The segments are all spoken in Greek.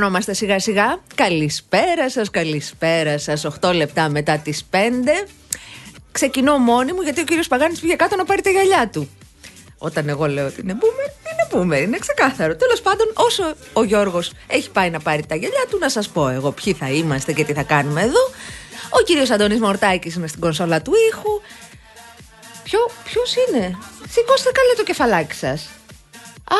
Για να συγκεντρωνόμαστε σιγά σιγά. Καλησπέρα σας, καλησπέρα σας. 8 λεπτά μετά τις 5. Ξεκινώ μόνη μου γιατί ο κύριος Παγάνης πήγε κάτω να πάρει τα γυαλιά του. Όταν εγώ λέω ότι είναι boomer, είναι boomer, είναι ξεκάθαρο. Τέλος πάντων, όσο ο Γιώργος έχει πάει να πάρει τα γυαλιά του, να σας πω εγώ ποιοι θα είμαστε και τι θα κάνουμε εδώ. Ο κύριος Αντώνης Μορτάκης είναι στην κονσόλα του ήχου. Ποιος είναι, Σηκώστε καλά το κεφαλάκι σας. Α,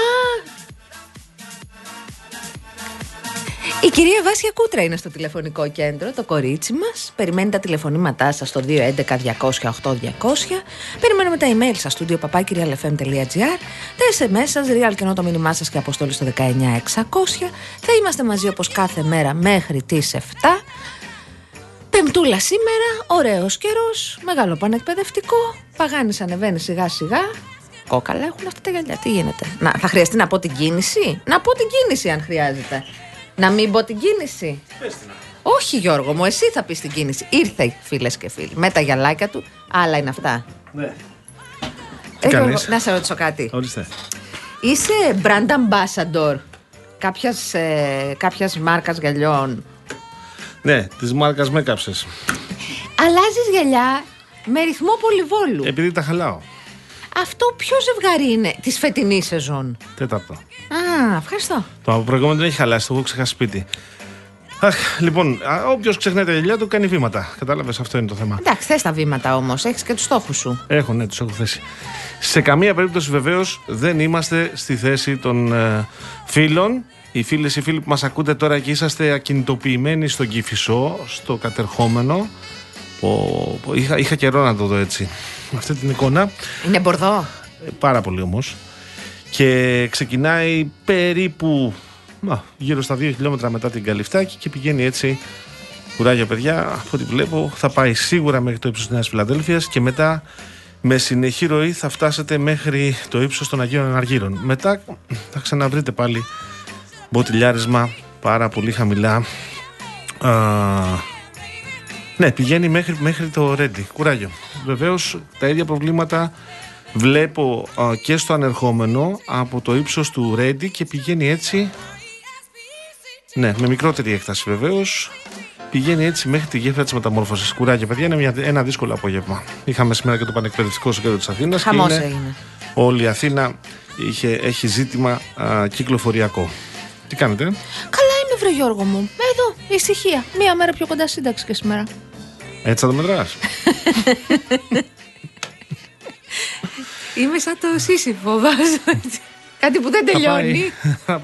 Η κυρία Βάσια Κούτρα είναι στο τηλεφωνικό κέντρο, το κορίτσι μας. Περιμένει τα τηλεφωνήματά σας στο 211-200-8200. Περιμένουμε τα email σας στο papakirialfm.gr. Τα SMS σας, real και το μήνυμά σας και αποστόλη στο 19600. Θα είμαστε μαζί όπως κάθε μέρα μέχρι τις 7. Πεμπτούλα σήμερα, ωραίος καιρός, μεγάλο πανεκπαιδευτικό. Παγάνη ανεβαίνεις σιγά σιγά. Κόκαλα έχουν αυτά τα γυαλιά. Τι γίνεται. Να, θα χρειαστεί να πω την κίνηση; Να πω την κίνηση αν χρειάζεται. Να μην πω την κίνηση. Όχι Γιώργο μου, εσύ θα πεις την κίνηση. Ήρθε φίλες και φίλοι με τα γυαλάκια του. Άλλα είναι αυτά. Ναι. Ε, Γιώργο, να σε ρωτήσω κάτι. Ορίστε. Είσαι brand ambassador κάποιας, ε, κάποιας μάρκας γυαλιών; Ναι, τη μάρκας με κάψες. Αλλάζεις γυαλιά με ρυθμό πολυβόλου. Επειδή τα χαλάω. Αυτό ποιο ζευγάρι είναι της φετινής σεζόν; Τέταρτο. Α, ευχαριστώ. Το προηγούμενο δεν έχει χαλάσει, το έχω ξεχάσει σπίτι. Αχ, λοιπόν, όποιος ξεχνάει τα γυαλιά του κάνει βήματα. Κατάλαβες, αυτό είναι το θέμα. Εντάξει, θες τα βήματα όμως. Έχεις και τους στόχους σου. Έχω, ναι, τους έχω θέσει. Σε καμία περίπτωση βεβαίως δεν είμαστε στη θέση των ε, φίλων. Οι φίλες οι φίλοι που μας ακούτε τώρα και είσαστε ακινητοποιημένοι στον Κυφισό, στο κατερχόμενο. Που, που είχα, είχα καιρό να το δω έτσι. Αυτή την εικόνα. Είναι μπορδό. Ε, πάρα πολύ όμως. Και ξεκινάει περίπου μα, γύρω στα 2 χιλιόμετρα μετά την Καλυφτάκη και πηγαίνει έτσι. Κουράγια, παιδιά. Από ό,τι βλέπω, θα πάει σίγουρα μέχρι το ύψος της Νέας Φιλαδέλφια και μετά με συνεχή ροή θα φτάσετε μέχρι το ύψος των Αγίων Αναργύρων. Μετά θα ξαναβρείτε πάλι μποτιλιάρισμα πάρα πολύ χαμηλά. Α, ναι, πηγαίνει μέχρι, μέχρι το Ρέντι. Κουράγιο. Βεβαίως τα ίδια προβλήματα βλέπω και στο ανερχόμενο από το ύψος του Ρέντι και πηγαίνει έτσι. Ναι, με μικρότερη έκταση βεβαίως. Πηγαίνει έτσι μέχρι τη γέφυρα της μεταμόρφωσης. Κουράγιο, παιδιά, είναι μια, ένα δύσκολο απόγευμα. Είχαμε σήμερα και το πανεκπαιδευτικό στο κέντρο της Αθήνας. Χαμός έγινε. Όλη η Αθήνα είχε, έχει ζήτημα α, κυκλοφοριακό. Τι κάνετε, Καλά είμαι, βρε Γιώργο μου. Εδώ, ησυχία. Μία μέρα πιο κοντά σύνταξη και σήμερα. Έτσι θα το μετράς. Είμαι σαν το σύσυφο, βάζω Κάτι που δεν τελειώνει. Θα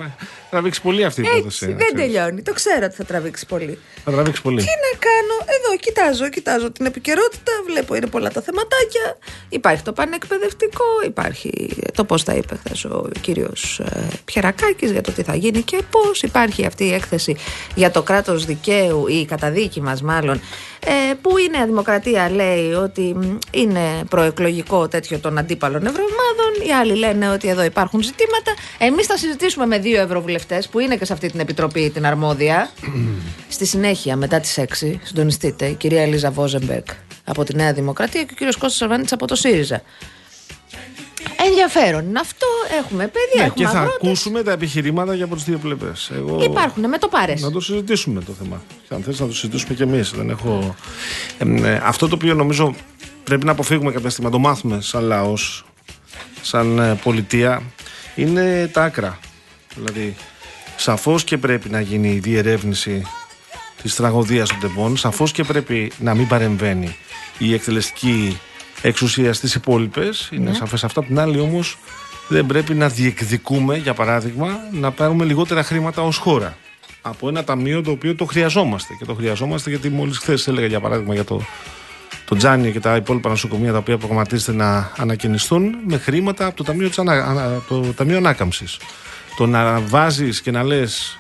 τραβήξει πολύ αυτή η υπόθεση. Έτσι, δεν τελειώνει. Το ξέρω ότι θα τραβήξει πολύ. Θα τραβήξει πολύ. Τι να κάνω; Εδώ κοιτάζω, κοιτάζω την επικαιρότητα. Βλέπω είναι πολλά τα θεματάκια. Υπάρχει το πανεκπαιδευτικό. Υπάρχει το πώς τα είπε χθε ο κύριος ε, Πιερακάκης για το τι θα γίνει και πώς. Υπάρχει αυτή η έκθεση για το κράτος δικαίου ή η καταδίκη μας μάλλον ε, που η Νέα Δημοκρατία λέει ότι είναι προεκλογικό τέτοιο των αντίπαλων ευρωομάδων. Οι άλλοι λένε ότι εδώ υπάρχουν ζητήματα. Εμείς θα συζητήσουμε με δύο ευρωβουλευτές που είναι και σε αυτή την επιτροπή την αρμόδια. Στη συνέχεια, μετά τις 6, συντονιστείτε, η κυρία Ελίζα Βόζεμπεκ από τη Νέα Δημοκρατία και ο κύριος Κώστας Σαρβανίτης από το ΣΥΡΙΖΑ. Ενδιαφέρον είναι αυτό. Έχουμε παιδιά, Ναι, έχουμε και θα αγρότες. ακούσουμε τα επιχειρήματα για από τις δύο πλευρές. Εγώ... Υπάρχουν με το πάρες. Να το συζητήσουμε το θέμα. Και αν θες να το συζητήσουμε κι εμείς. Έχω... Ε, ε, αυτό το οποίο νομίζω πρέπει να αποφύγουμε κάποια στιγμή, να το μάθουμε σαν λαός, σαν ε, πολιτεία, είναι τα άκρα. Δηλαδή, σαφώς και πρέπει να γίνει η διερεύνηση της τραγωδίας των τεμπών. Σαφώς και πρέπει να μην παρεμβαίνει η εκτελεστική εξουσίας στι υπόλοιπες. Είναι σαφές αυτό. Απ' την άλλη, όμως, δεν πρέπει να διεκδικούμε, για παράδειγμα, να πάρουμε λιγότερα χρήματα ως χώρα. Από ένα ταμείο το οποίο το χρειαζόμαστε. Και το χρειαζόμαστε γιατί μόλις χθες έλεγα, για παράδειγμα, για το, το Τζάνι και τα υπόλοιπα νοσοκομεία τα οποία προγραμματίζεται να ανακαινιστούν με χρήματα από το Ταμείο, της ανα, ανα- το ταμείο Ανάκαμψης. Το να βάζεις και να λες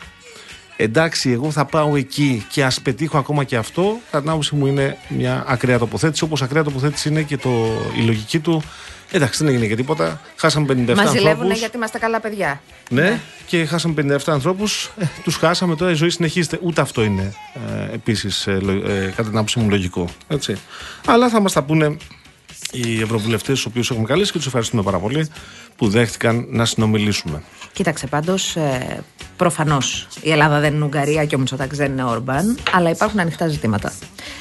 εντάξει εγώ θα πάω εκεί και ας πετύχω ακόμα και αυτό κατά την άποψη μου είναι μια ακραία τοποθέτηση όπως ακραία τοποθέτηση είναι και το, η λογική του εντάξει δεν έγινε και τίποτα χάσαμε 57 Μας ζηλεύουν ανθρώπους γιατί είμαστε καλά παιδιά. ναι, και χάσαμε 57 ανθρώπους. Ε, τους χάσαμε τώρα, η ζωή συνεχίζεται. Ούτε αυτό είναι ε, επίσης, ε, λο- ε, κατά την άποψή μου, λογικό. Έτσι. Αλλά θα μας τα πούνε οι ευρωβουλευτές, του οποίους έχουμε καλέσει και τους ευχαριστούμε πάρα πολύ που δέχτηκαν να συνομιλήσουμε. Κοίταξε πάντως, ε, προφανώς η Ελλάδα δεν είναι Ουγγαρία και ο Μητσοτάκης δεν είναι Όρμπαν, αλλά υπάρχουν ανοιχτά ζητήματα.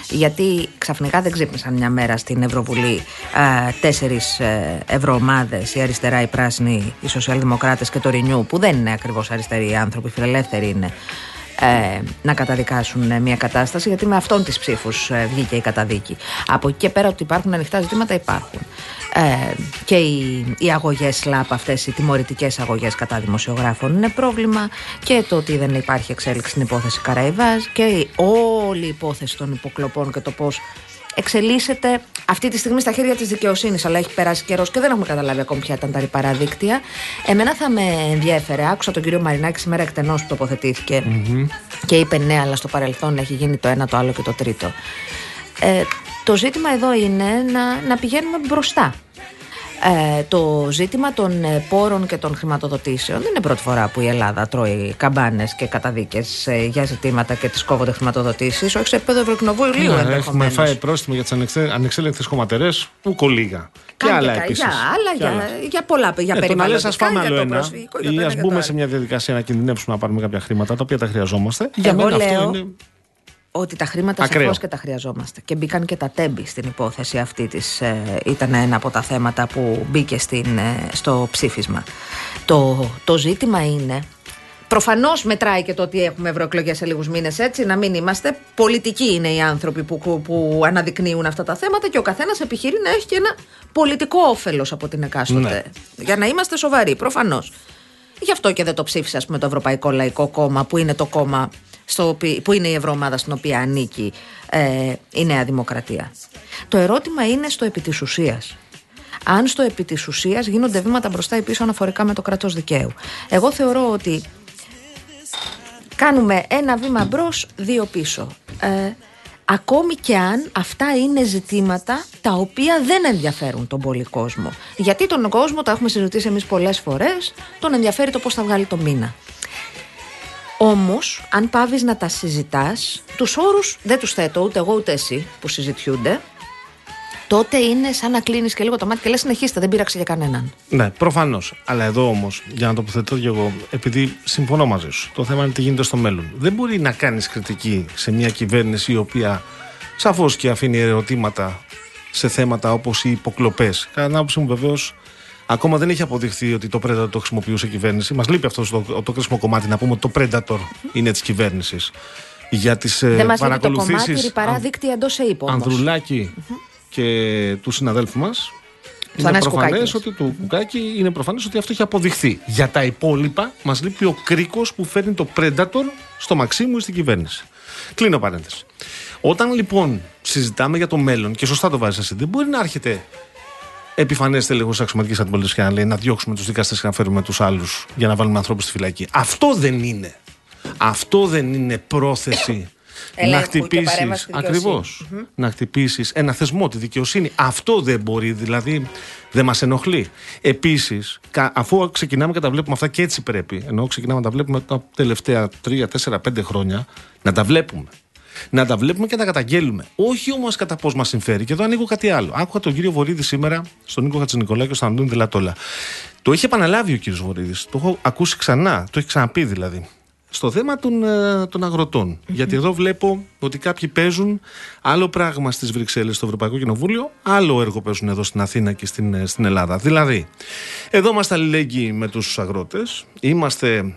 Γιατί ξαφνικά δεν ξύπνησαν μια μέρα στην Ευρωβουλή ε, τέσσερις ε, ευρωομάδες, η αριστερά, η πράσινη, οι σοσιαλδημοκράτες και το Ρηνιού, που δεν είναι ακριβώς αριστεροί άνθρωποι, φιλελεύθεροι είναι, ε, να καταδικάσουν ε, μια κατάσταση, γιατί με αυτόν τις ψήφους ε, βγήκε η καταδίκη. Από εκεί και πέρα ότι υπάρχουν ανοιχτά ζητήματα υπάρχουν. Ε, και οι, οι αγωγές ΛΑΠ αυτές, οι τιμωρητικές αγωγές κατά δημοσιογράφων είναι πρόβλημα και το ότι δεν υπάρχει εξέλιξη στην υπόθεση Καραϊβάς και η, όλη η υπόθεση των υποκλοπών και το πώς εξελίσσεται αυτή τη στιγμή στα χέρια της δικαιοσύνης αλλά έχει περάσει καιρός και δεν έχουμε καταλάβει ακόμη ποια ήταν τα ρηπαρά δίκτυα εμένα θα με ενδιέφερε άκουσα τον κύριο Μαρινάκη σήμερα εκτενώς που τοποθετήθηκε και είπε ναι αλλά στο παρελθόν έχει γίνει το ένα το άλλο και το τρίτο ε, το ζήτημα εδώ είναι να, να πηγαίνουμε μπροστά ε, το ζήτημα των ε, πόρων και των χρηματοδοτήσεων δεν είναι πρώτη φορά που η Ελλάδα τρώει καμπάνες και καταδίκες ε, για ζητήματα και τις κόβονται χρηματοδοτήσεις όχι σε επίπεδο Ευρωκοινοβουλίου Ναι, έχουμε ενδεχομένως. φάει πρόστιμο για τις ανεξέλεγκτες χωματερές, ούκο λίγα. Και Κάνει άλλα κα- επίσης. Για άλλα, για, για πολλά, για Ε, το να λες περιβαλλοντικά, ας φάμε για άλλο το ένα προσφυγικό, για ή το ένα ας και το μπούμε άλλο. σε μια διαδικασία να κινδυνεύσουμε να πάρουμε κάποια χρήματα τα οποία τα χρειαζόμαστε. Για Εγώ μένα αυτό λέω είναι ότι τα χρήματα Ακραίο. σαφώς και τα χρειαζόμαστε. Και μπήκαν και τα τέμπη στην υπόθεση αυτή της. Ε, ήταν ένα από τα θέματα που μπήκε στην, ε, στο ψήφισμα. Το, το ζήτημα είναι. Προφανώς μετράει και το ότι έχουμε ευρωεκλογέ σε λίγους μήνες, έτσι. Να μην είμαστε. Πολιτικοί είναι οι άνθρωποι που, που αναδεικνύουν αυτά τα θέματα και ο καθένας επιχειρεί να έχει και ένα πολιτικό όφελος από την εκάστοτε. Ναι. Για να είμαστε σοβαροί, προφανώς. Γι' αυτό και δεν το ψήφισε, ας πούμε, το Ευρωπαϊκό Λαϊκό Κόμμα, που είναι το κόμμα στο οπι- που είναι η ευρωομάδα στην οποία ανήκει ε, η Νέα Δημοκρατία. Το ερώτημα είναι στο επί της ουσίας. Αν στο επί της ουσίας γίνονται βήματα μπροστά ή πίσω αναφορικά με το κράτος δικαίου. Εγώ θεωρώ ότι κάνουμε ένα βήμα μπρος, δύο πίσω. Ε, ακόμη και αν αυτά είναι ζητήματα τα οποία δεν ενδιαφέρουν τον πολύ κόσμο. Γιατί τον κόσμο, τα έχουμε συζητήσει εμείς πολλές φορές, τον ενδιαφέρει το πώς θα βγάλει το μήνα. Όμως, αν πάβεις να τα συζητάς, τους όρους δεν τους θέτω ούτε εγώ ούτε εσύ που συζητιούνται, τότε είναι σαν να κλείνεις και λίγο το μάτι και λες συνεχίστε, δεν πείραξε για κανέναν. Ναι, προφανώς. Αλλά εδώ όμως, για να τοποθετώ και εγώ, επειδή συμφωνώ μαζί σου, το θέμα είναι τι γίνεται στο μέλλον. Δεν μπορεί να κάνεις κριτική σε μια κυβέρνηση η οποία σαφώς και αφήνει ερωτήματα σε θέματα όπως οι υποκλοπές. Κατά την άποψή μου, βεβαίως, ακόμα δεν έχει αποδειχθεί ότι το Predator το χρησιμοποιούσε η κυβέρνηση. Μας λείπει αυτός το, το κρίσιμο κομμάτι να πούμε ότι το Predator είναι της κυβέρνησης. Για τις ε, δεν μας λείπει το παρακολουθήσεις. κομμάτι ρηπαρά δίκτυα εντός ΕΥΠ όμως. Ανδρουλάκη και του συναδέλφου μας. Είναι Θανάση προφανές Κουκάκης. ότι του Κουκάκη είναι προφανές ότι αυτό έχει αποδειχθεί. Για τα υπόλοιπα, μας λείπει ο κρίκος που φέρνει το Predator στο Μαξίμου ή στην κυβέρνηση. Κλείνω παρένθεση. Όταν λοιπόν συζητάμε για το μέλλον, και σωστά το βάζεις εσύ, δεν μπορεί να έρχεται επιφανές τελεχό αξιωματική αντιπολίτευσης και να λέει να διώξουμε τους δικαστές και να φέρουμε τους άλλους για να βάλουμε ανθρώπους στη φυλακή. Αυτό δεν είναι. Αυτό δεν είναι πρόθεση Ελέγχου να και χτυπήσεις. παρέμβαση στη δικαιοσύνη. Ακριβώς. Να χτυπήσεις ένα θεσμό, τη δικαιοσύνη. Αυτό δεν μπορεί, δηλαδή δεν μας ενοχλεί. Επίσης, αφού ξεκινάμε και τα βλέπουμε αυτά και έτσι πρέπει, ενώ ξεκινάμε να τα βλέπουμε τα τελευταία 3, 4, 5 χρόνια, να τα βλέπουμε. Να τα βλέπουμε και να τα καταγγέλουμε. Όχι όμως κατά πώς μας συμφέρει. Και εδώ ανοίγω κάτι άλλο. Άκουγα τον κύριο Βορύδη σήμερα στον Νίκο Χατζηνικολάκη και στον Αντώνη Δηλατόλα. Το είχε επαναλάβει ο κύριος Βορύδης. Το έχω ακούσει ξανά. Το έχει ξαναπεί δηλαδή. Στο θέμα των, ε, των αγροτων Γιατί εδώ βλέπω ότι κάποιοι παίζουν άλλο πράγμα στις Βρυξέλλες, στο Ευρωπαϊκό Κοινοβούλιο, άλλο έργο παίζουν εδώ στην Αθήνα και στην, ε, στην Ελλάδα. Δηλαδή, εδώ είμαστε αλληλέγγυοι με τους αγρότες, είμαστε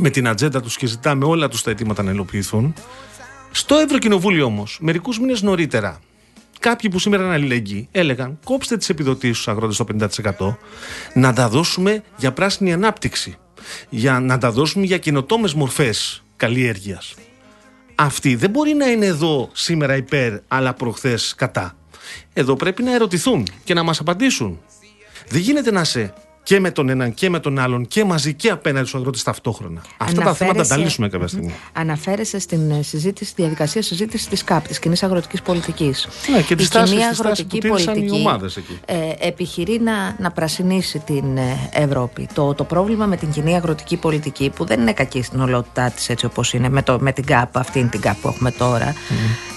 με την ατζέντα τους και ζητάμε όλα τους τα αιτήματα να υλοποιηθούν. Στο Ευρωκοινοβούλιο όμως, μερικούς μήνες νωρίτερα, κάποιοι που σήμερα είναι αλληλεγγύοι έλεγαν κόψτε τις επιδοτήσεις στους αγρότες στο 50% να τα δώσουμε για πράσινη ανάπτυξη. Για να τα δώσουμε για καινοτόμες μορφές καλλιέργειας. Αυτοί δεν μπορεί να είναι εδώ σήμερα υπέρ, αλλά προχθές κατά. Εδώ πρέπει να ερωτηθούν και να μας απαντήσουν. Δεν γίνεται να είσαι και με τον έναν και με τον άλλον και μαζί και απέναντι στους αγρότε ταυτόχρονα. Αυτά τα θέματα τα λύσουμε κάποια στιγμή. Αναφέρεσαι στην ε, συζήτηση, τη διαδικασία συζήτησης της ΚΑΠ, της κοινής αγροτικής πολιτικής. Ναι, και Η τις τάσεις- κοινή τις τάσεις αγροτική που τήρησαν οι πολιτική ομάδες εκεί. ε, επιχειρεί να, να πρασινίσει την ε, Ευρώπη. Το, το πρόβλημα με την κοινή αγροτική πολιτική, που δεν είναι κακή στην ολότητά της έτσι όπως είναι, με, το, με την ΚΑΠ, αυτήν την ΚΑΠ που έχουμε τώρα,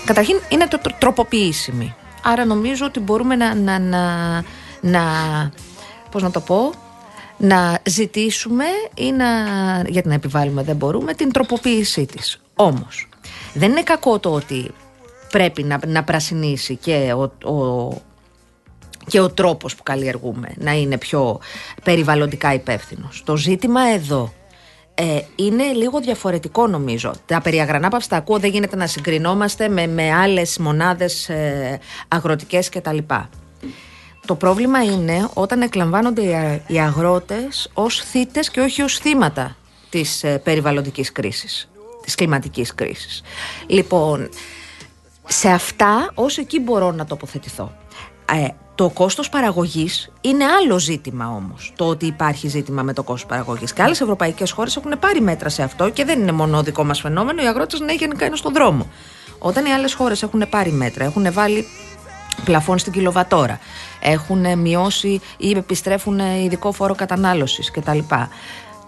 καταρχήν είναι το, τρο- τροποποιήσιμη. Άρα νομίζω ότι μπορούμε να, να, να, να πώς να το πω, να ζητήσουμε ή να, γιατί να επιβάλλουμε δεν μπορούμε, την τροποποίησή της. Όμως, δεν είναι κακό το ότι πρέπει να, να πρασινίσει και ο, ο, και ο τρόπος που καλλιεργούμε να είναι πιο περιβαλλοντικά υπεύθυνος. Το ζήτημα εδώ ε, είναι λίγο διαφορετικό νομίζω. Τα περιαγρανάπαυστα τα ακούω, δεν γίνεται να συγκρινόμαστε με, με άλλες μονάδες ε, αγροτικές κτλ. Το πρόβλημα είναι όταν εκλαμβάνονται οι, α- οι αγρότες ως θύτες και όχι ως θύματα της ε, περιβαλλοντικής κρίσης, της κλιματικής κρίσης. Λοιπόν, σε αυτά ως εκεί μπορώ να τοποθετηθώ. Ε, το κόστος παραγωγής είναι άλλο ζήτημα όμως. Το ότι υπάρχει ζήτημα με το κόστος παραγωγής. Και άλλες ευρωπαϊκές χώρες έχουν πάρει μέτρα σε αυτό και δεν είναι μόνο δικό μας φαινόμενο. Οι αγρότες ναι, γενικά είναι στον δρόμο. Όταν οι άλλες χώρες έχουν πάρει μέτρα, έχουν βάλει πλαφόν στην κιλοβατόρα, έχουν μειώσει ή επιστρέφουν ειδικό φόρο κατανάλωσης κτλ.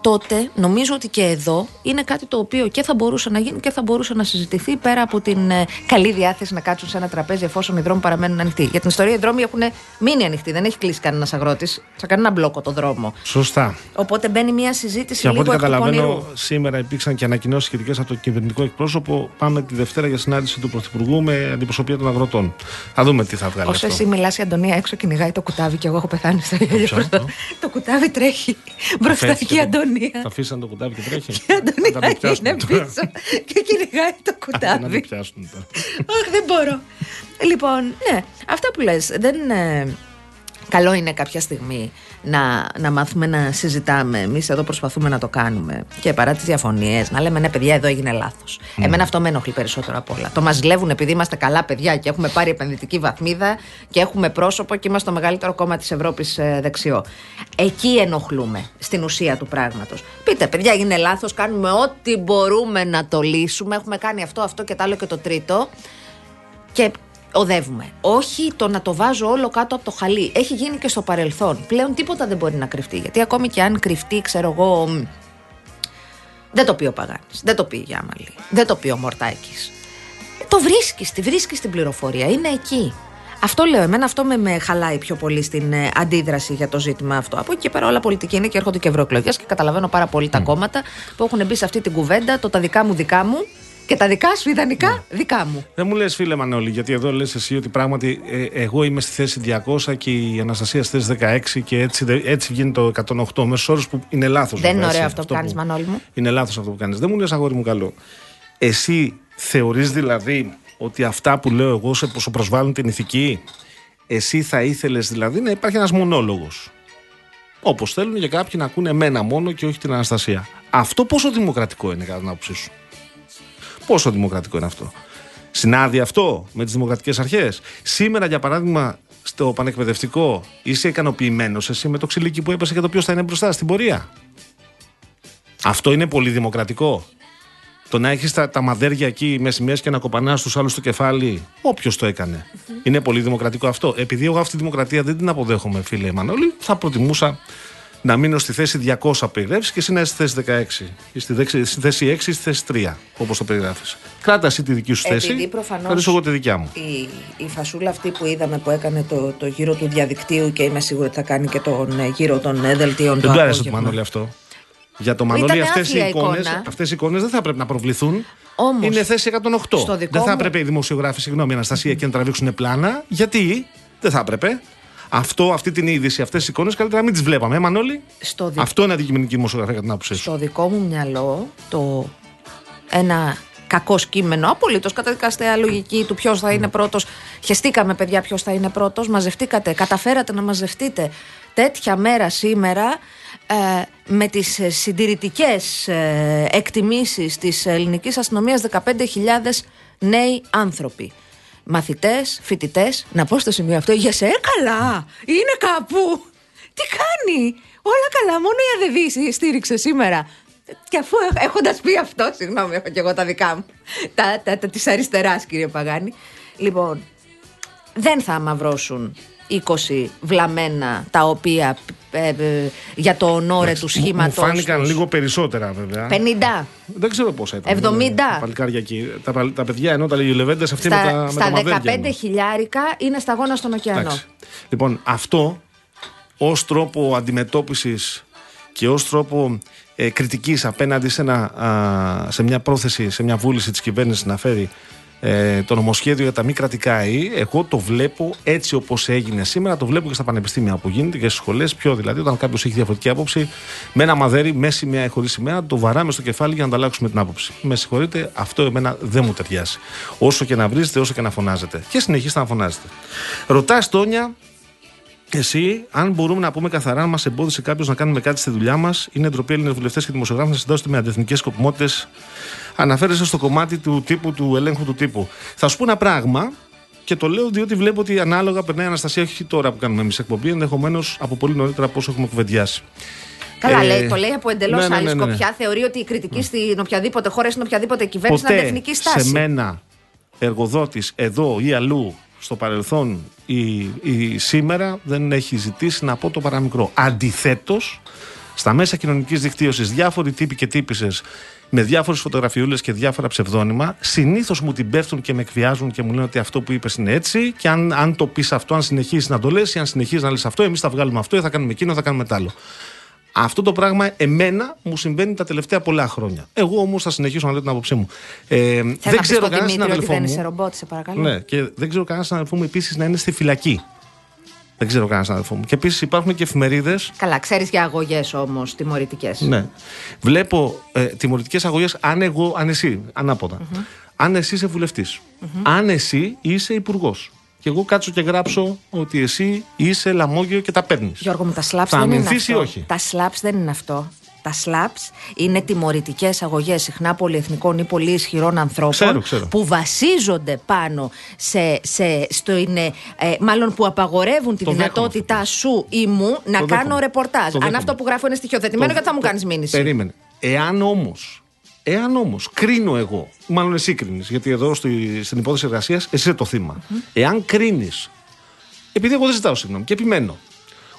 Τότε νομίζω ότι και εδώ είναι κάτι το οποίο και θα μπορούσε να γίνει και θα μπορούσε να συζητηθεί πέρα από την ε, καλή διάθεση να κάτσουν σε ένα τραπέζι εφόσον οι δρόμοι παραμένουν ανοιχτοί. Για την ιστορία οι δρόμοι έχουν μείνει ανοιχτοί, δεν έχει κλείσει κανένας αγρότης σε κανένα μπλόκο το δρόμο. Σωστά. Οπότε μπαίνει μια συζήτηση Και από λίγο ό,τι εκ του πονηρού. καταλαβαίνω, σήμερα υπήρξαν και ανακοινώσεις σχετικές από το κυβερνητικό εκπρόσωπο. Πάμε τη Δευτέρα για συνάντηση του Πρωθυπουργού με αντιπροσωπεία των αγροτών. Θα δούμε τι θα βγάλει Όσο αυτό. εσύ μιλάς, η Αντωνία έξω κυνηγάει το κουτάβι και εγώ έχω πεθάνει στο γέλιο. Ποιο αυτό; Το κουτάβι τρέχει μπροστά Φέθηκε και η το- Αντωνία. Θα αφήσαν το κουτάβι και τρέχει. Και η Θα το Αντωνία πιάσουν είναι τώρα. πίσω και κυνηγάει το Να το κουτάβι. πιάσουν τώρα. Αχ, δεν μπορώ. Λοιπόν, ναι, αυτά που λες δεν είναι... Καλό είναι κάποια στιγμή να, να μάθουμε να συζητάμε. Εμείς εδώ προσπαθούμε να το κάνουμε. Και παρά τις διαφωνίες, να λέμε ναι, παιδιά, εδώ έγινε λάθος. Εμένα αυτό με ενοχλεί περισσότερο απ' όλα. Το μας ζηλεύουν επειδή είμαστε καλά παιδιά και έχουμε πάρει επενδυτική βαθμίδα και έχουμε πρόσωπο και είμαστε το μεγαλύτερο κόμμα της Ευρώπης δεξιό. Εκεί ενοχλούμε στην ουσία του πράγματος. Πείτε, παιδιά, έγινε λάθος. Κάνουμε ό,τι μπορούμε να το λύσουμε. Έχουμε κάνει αυτό, αυτό και το άλλο και το τρίτο και οδεύουμε. Όχι το να το βάζω όλο κάτω από το χαλί. Έχει γίνει και στο παρελθόν. Πλέον τίποτα δεν μπορεί να κρυφτεί. Γιατί ακόμη και αν κρυφτεί, ξέρω εγώ. μ, Δεν το πει ο Παγάνης, δεν το πει η Γιάμαλη, δεν το πει ο Μορτάκης. Το βρίσκεις, τη βρίσκεις την πληροφορία. Είναι εκεί. Αυτό λέω. Εμένα αυτό με, με χαλάει πιο πολύ στην ε, αντίδραση για το ζήτημα αυτό. Από εκεί και πέρα όλα πολιτική είναι και έρχονται και ευρωεκλογές και καταλαβαίνω πάρα πολύ τα κόμματα που έχουν μπει σε αυτή την κουβέντα. Το τα δικά μου δικά μου και τα δικά σου ιδανικά δικά μου. Δεν μου λες, φίλε Μανώλη, γιατί εδώ λες εσύ ότι πράγματι ε, εγώ είμαι στη θέση 200 και η Αναστασία στη θέση 16 και έτσι, δε- έτσι βγαίνει το 108 μέσος όρο που είναι λάθος. Δεν είναι ωραίο αυτό που κάνεις, Μανώλη μου. Είναι λάθος αυτό που κάνεις. Δεν μου λες, αγόρι μου καλό. Εσύ θεωρείς δηλαδή ότι αυτά που λέω εγώ σε σου προσβάλλουν την ηθική; Εσύ θα ήθελες δηλαδή να υπάρχει ένας μονόλογος. Όπως θέλουν για κάποιοι να ακούνε εμένα μόνο και όχι την Αναστασία. Αυτό πόσο δημοκρατικό είναι κατά την άποψή σου; Πόσο δημοκρατικό είναι αυτό. Συνάδει αυτό με τις δημοκρατικές αρχές; Σήμερα, για παράδειγμα, στο πανεκπαιδευτικό, είσαι ικανοποιημένος εσύ με το ξυλίκι που έπεσε και το ποιος θα είναι μπροστά στην πορεία; Αυτό είναι πολύ δημοκρατικό. Το να έχεις τα, τα μαδέρια εκεί μες σημαίε και να κοπανάς τους άλλους στο κεφάλι, όποιος το έκανε. Είναι πολύ δημοκρατικό αυτό. Επειδή εγώ αυτή τη δημοκρατία δεν την αποδέχομαι, φίλε Εμμανόλη, θα προτιμούσα να μείνω στη θέση 200 περιγράψει και εσύ να είσαι στη θέση 16. Ή στη, δέξη- στη θέση 6 ή στη θέση 3, όπως το περιγράφεις. Κράτα εσύ τη δική σου θέση. Επειδή προφανώς- θα ρωτήσω εγώ τη δικιά μου. Η, η φασούλα αυτή που είδαμε που έκανε το, το γύρο του διαδικτύου και είμαι σίγουρη ότι θα κάνει και τον ε, γύρο των ε, δελτίων Δεν το του άρεσε το απόγευμα. Μανώλη αυτό. Για το Μανώλη Ήταν αυτές οι άθλια εικόνε εικόνα. αυτές οι εικόνες δεν θα πρέπει να προβληθούν. Όμως, είναι θέση 108. στο δικό δεν θα μου- έπρεπε οι δημοσιογράφοι, συγγνώμη, Αναστασία, και να τραβήξουν πλάνα. Γιατί; Δεν θα έπρεπε. Αυτό, αυτή την είδηση, αυτές τις εικόνες καλύτερα να μην τις βλέπαμε. Ε, Μανώλη. Στο δι- Αυτό είναι αντικειμενική δημοσιογραφία κατά την άποψή σου. στο δικό μου μυαλό το ένα κακό κείμενο, απολύτως καταδικαστέα λογική του ποιος θα είναι πρώτος. Χεστήκαμε, παιδιά, ποιος θα είναι πρώτος. Μαζευτήκατε, καταφέρατε να μαζευτείτε τέτοια μέρα σήμερα ε, με τις ε, συντηρητικές ε, εκτιμήσεις της ελληνικής αστυνομίας 15.000 νέοι άνθρωποι. Μαθητές, φοιτητές, να πω στο σημείο αυτό, για σε «Ε, καλά, είναι κάπου. Τι κάνει, όλα καλά, μόνο η Αδεδίση στήριξε σήμερα. Και αφού έχοντας πει αυτό, συγγνώμη, έχω και εγώ τα δικά μου. Τα, τα, τα της αριστεράς, κύριε Παγάνη. Λοιπόν, δεν θα αμαυρώσουν 20 βλαμμένα τα οποία ε, ε, για το ονόρε του Μου σχήματο. φάνηκαν λίγο περισσότερα βέβαια. 50. Δεν ξέρω πόσα ήταν. 70. Τα παλικάρια εκεί. Τα, παλ- τα παιδιά ενώ τα λεγιολεβέντε αυτοί με τα, Στα, με στα τα μαδέρια 15 είναι. χιλιάρικα είναι σταγόνα στον ωκεανό. Εντάξει. Λοιπόν, αυτό ως τρόπο αντιμετώπισης και ως τρόπο ε, κριτικής απέναντι σε, ένα, α, σε μια πρόθεση, σε μια βούληση της κυβέρνησης να φέρει ε, το νομοσχέδιο για τα μη κρατικά ή, εγώ το βλέπω έτσι όπως έγινε σήμερα. Το βλέπω και στα πανεπιστήμια που γίνεται και στις σχολές. Πιο δηλαδή, όταν κάποιος έχει διαφορετική άποψη, με ένα μαδέρι, με σημαία ή χωρίς σημαία, το βαράμε στο κεφάλι για να ανταλλάξουμε την άποψη. Με συγχωρείτε, αυτό εμένα δεν μου ταιριάζει. Όσο και να βρίζετε, όσο και να φωνάζετε. Και συνεχίστε να φωνάζετε. Ρωτάς Τόνια, εσύ, αν μπορούμε να πούμε καθαρά, αν μας εμπόδισε κάποιος να κάνουμε κάτι στη δουλειά μας, είναι ντροπή Έλληνες βουλευτές και δημοσιογράφοι να συντάσσονται με αντεθνικές σκοπιμότητες. Αναφέρεσαι στο κομμάτι του τύπου, του ελέγχου του τύπου. Θα σου πω ένα πράγμα και το λέω διότι βλέπω ότι ανάλογα περνάει η Αναστασία, όχι τώρα που κάνουμε εμείς εκπομπή, ενδεχομένως από πολύ νωρίτερα από όσο έχουμε κουβεντιάσει. Καλά, Ε, λέει, το λέει από εντελώς ναι, ναι, άλλη ναι, ναι, ναι. σκοπιά. Θεωρεί ότι η κριτική στην οποιαδήποτε χώρα, στην οποιαδήποτε κυβέρνηση είναι Ποτέ αντεθνική στάση. σε μένα εργοδότης εδώ ή αλλού στο παρελθόν ή, ή σήμερα δεν έχει ζητήσει να πω το παραμικρό. Αντιθέτως, στα μέσα κοινωνικής δικτύωσης διάφοροι τύποι και τύπησες με διάφορες φωτογραφιούλες και διάφορα ψευδόνυμα, συνήθως μου την πέφτουν και με εκβιάζουν και μου λένε ότι αυτό που είπες είναι έτσι. Και αν, αν το πεις αυτό, αν συνεχίσεις να το λες, ή αν συνεχίζεις να λες αυτό, εμείς θα βγάλουμε αυτό, ή θα κάνουμε εκείνο, θα κάνουμε τ' άλλο. Αυτό το πράγμα εμένα μου συμβαίνει τα τελευταία πολλά χρόνια. Εγώ όμως θα συνεχίσω να λέω την άποψή μου. Ε, Θέλω δεν να πεις ξέρω στον κανένας Δημήτρη ότι συναδελφό δεν είσαι μου. ρομπότ, σε παρακαλώ. Ναι, και δεν ξέρω κανένας συναδελφό μου επίσης να είναι στη φυλακή. Δεν ξέρω κανένας συναδελφό μου. Και επίσης υπάρχουν και εφημερίδες. Καλά, ξέρεις για αγωγές όμως τιμωρητικές. Ναι. Βλέπω ε, τιμωρητικές αγωγές αν εγώ, αν εσύ, ανάποδα. Αν εσύ είσαι βουλευτής. Αν εσύ είσαι υπουργός. Και εγώ κάτσω και γράψω ότι εσύ είσαι λαμόγιο και τα παίρνεις. Γιώργο μου, τα slaps Θα δεν είναι αμυνθείς ή αυτό. όχι; Τα slaps δεν είναι αυτό. Τα slaps είναι τιμωρητικές αγωγές συχνά πολυεθνικών ή πολύ ισχυρών ανθρώπων Ξέρω, ξέρω. που βασίζονται πάνω σε, σε, στο είναι, ε, μάλλον που απαγορεύουν τη Το δέχομαι δυνατότητά αυτό. σου ή μου να δέχομαι. κάνω ρεπορτάζ. Το Αν δέχομαι. αυτό που γράφω είναι στοιχειοθετημένο, Το- γιατί θα μου το- κάνεις μήνυση. Περίμενε. Εάν όμως, εάν όμως κρίνω εγώ, μάλλον εσύ κρίνεις, γιατί εδώ στη, στην υπόθεση εργασίας εσύ είσαι το θύμα. Εάν κρίνεις, επειδή εγώ δεν ζητάω συγγνώμη και επιμένω,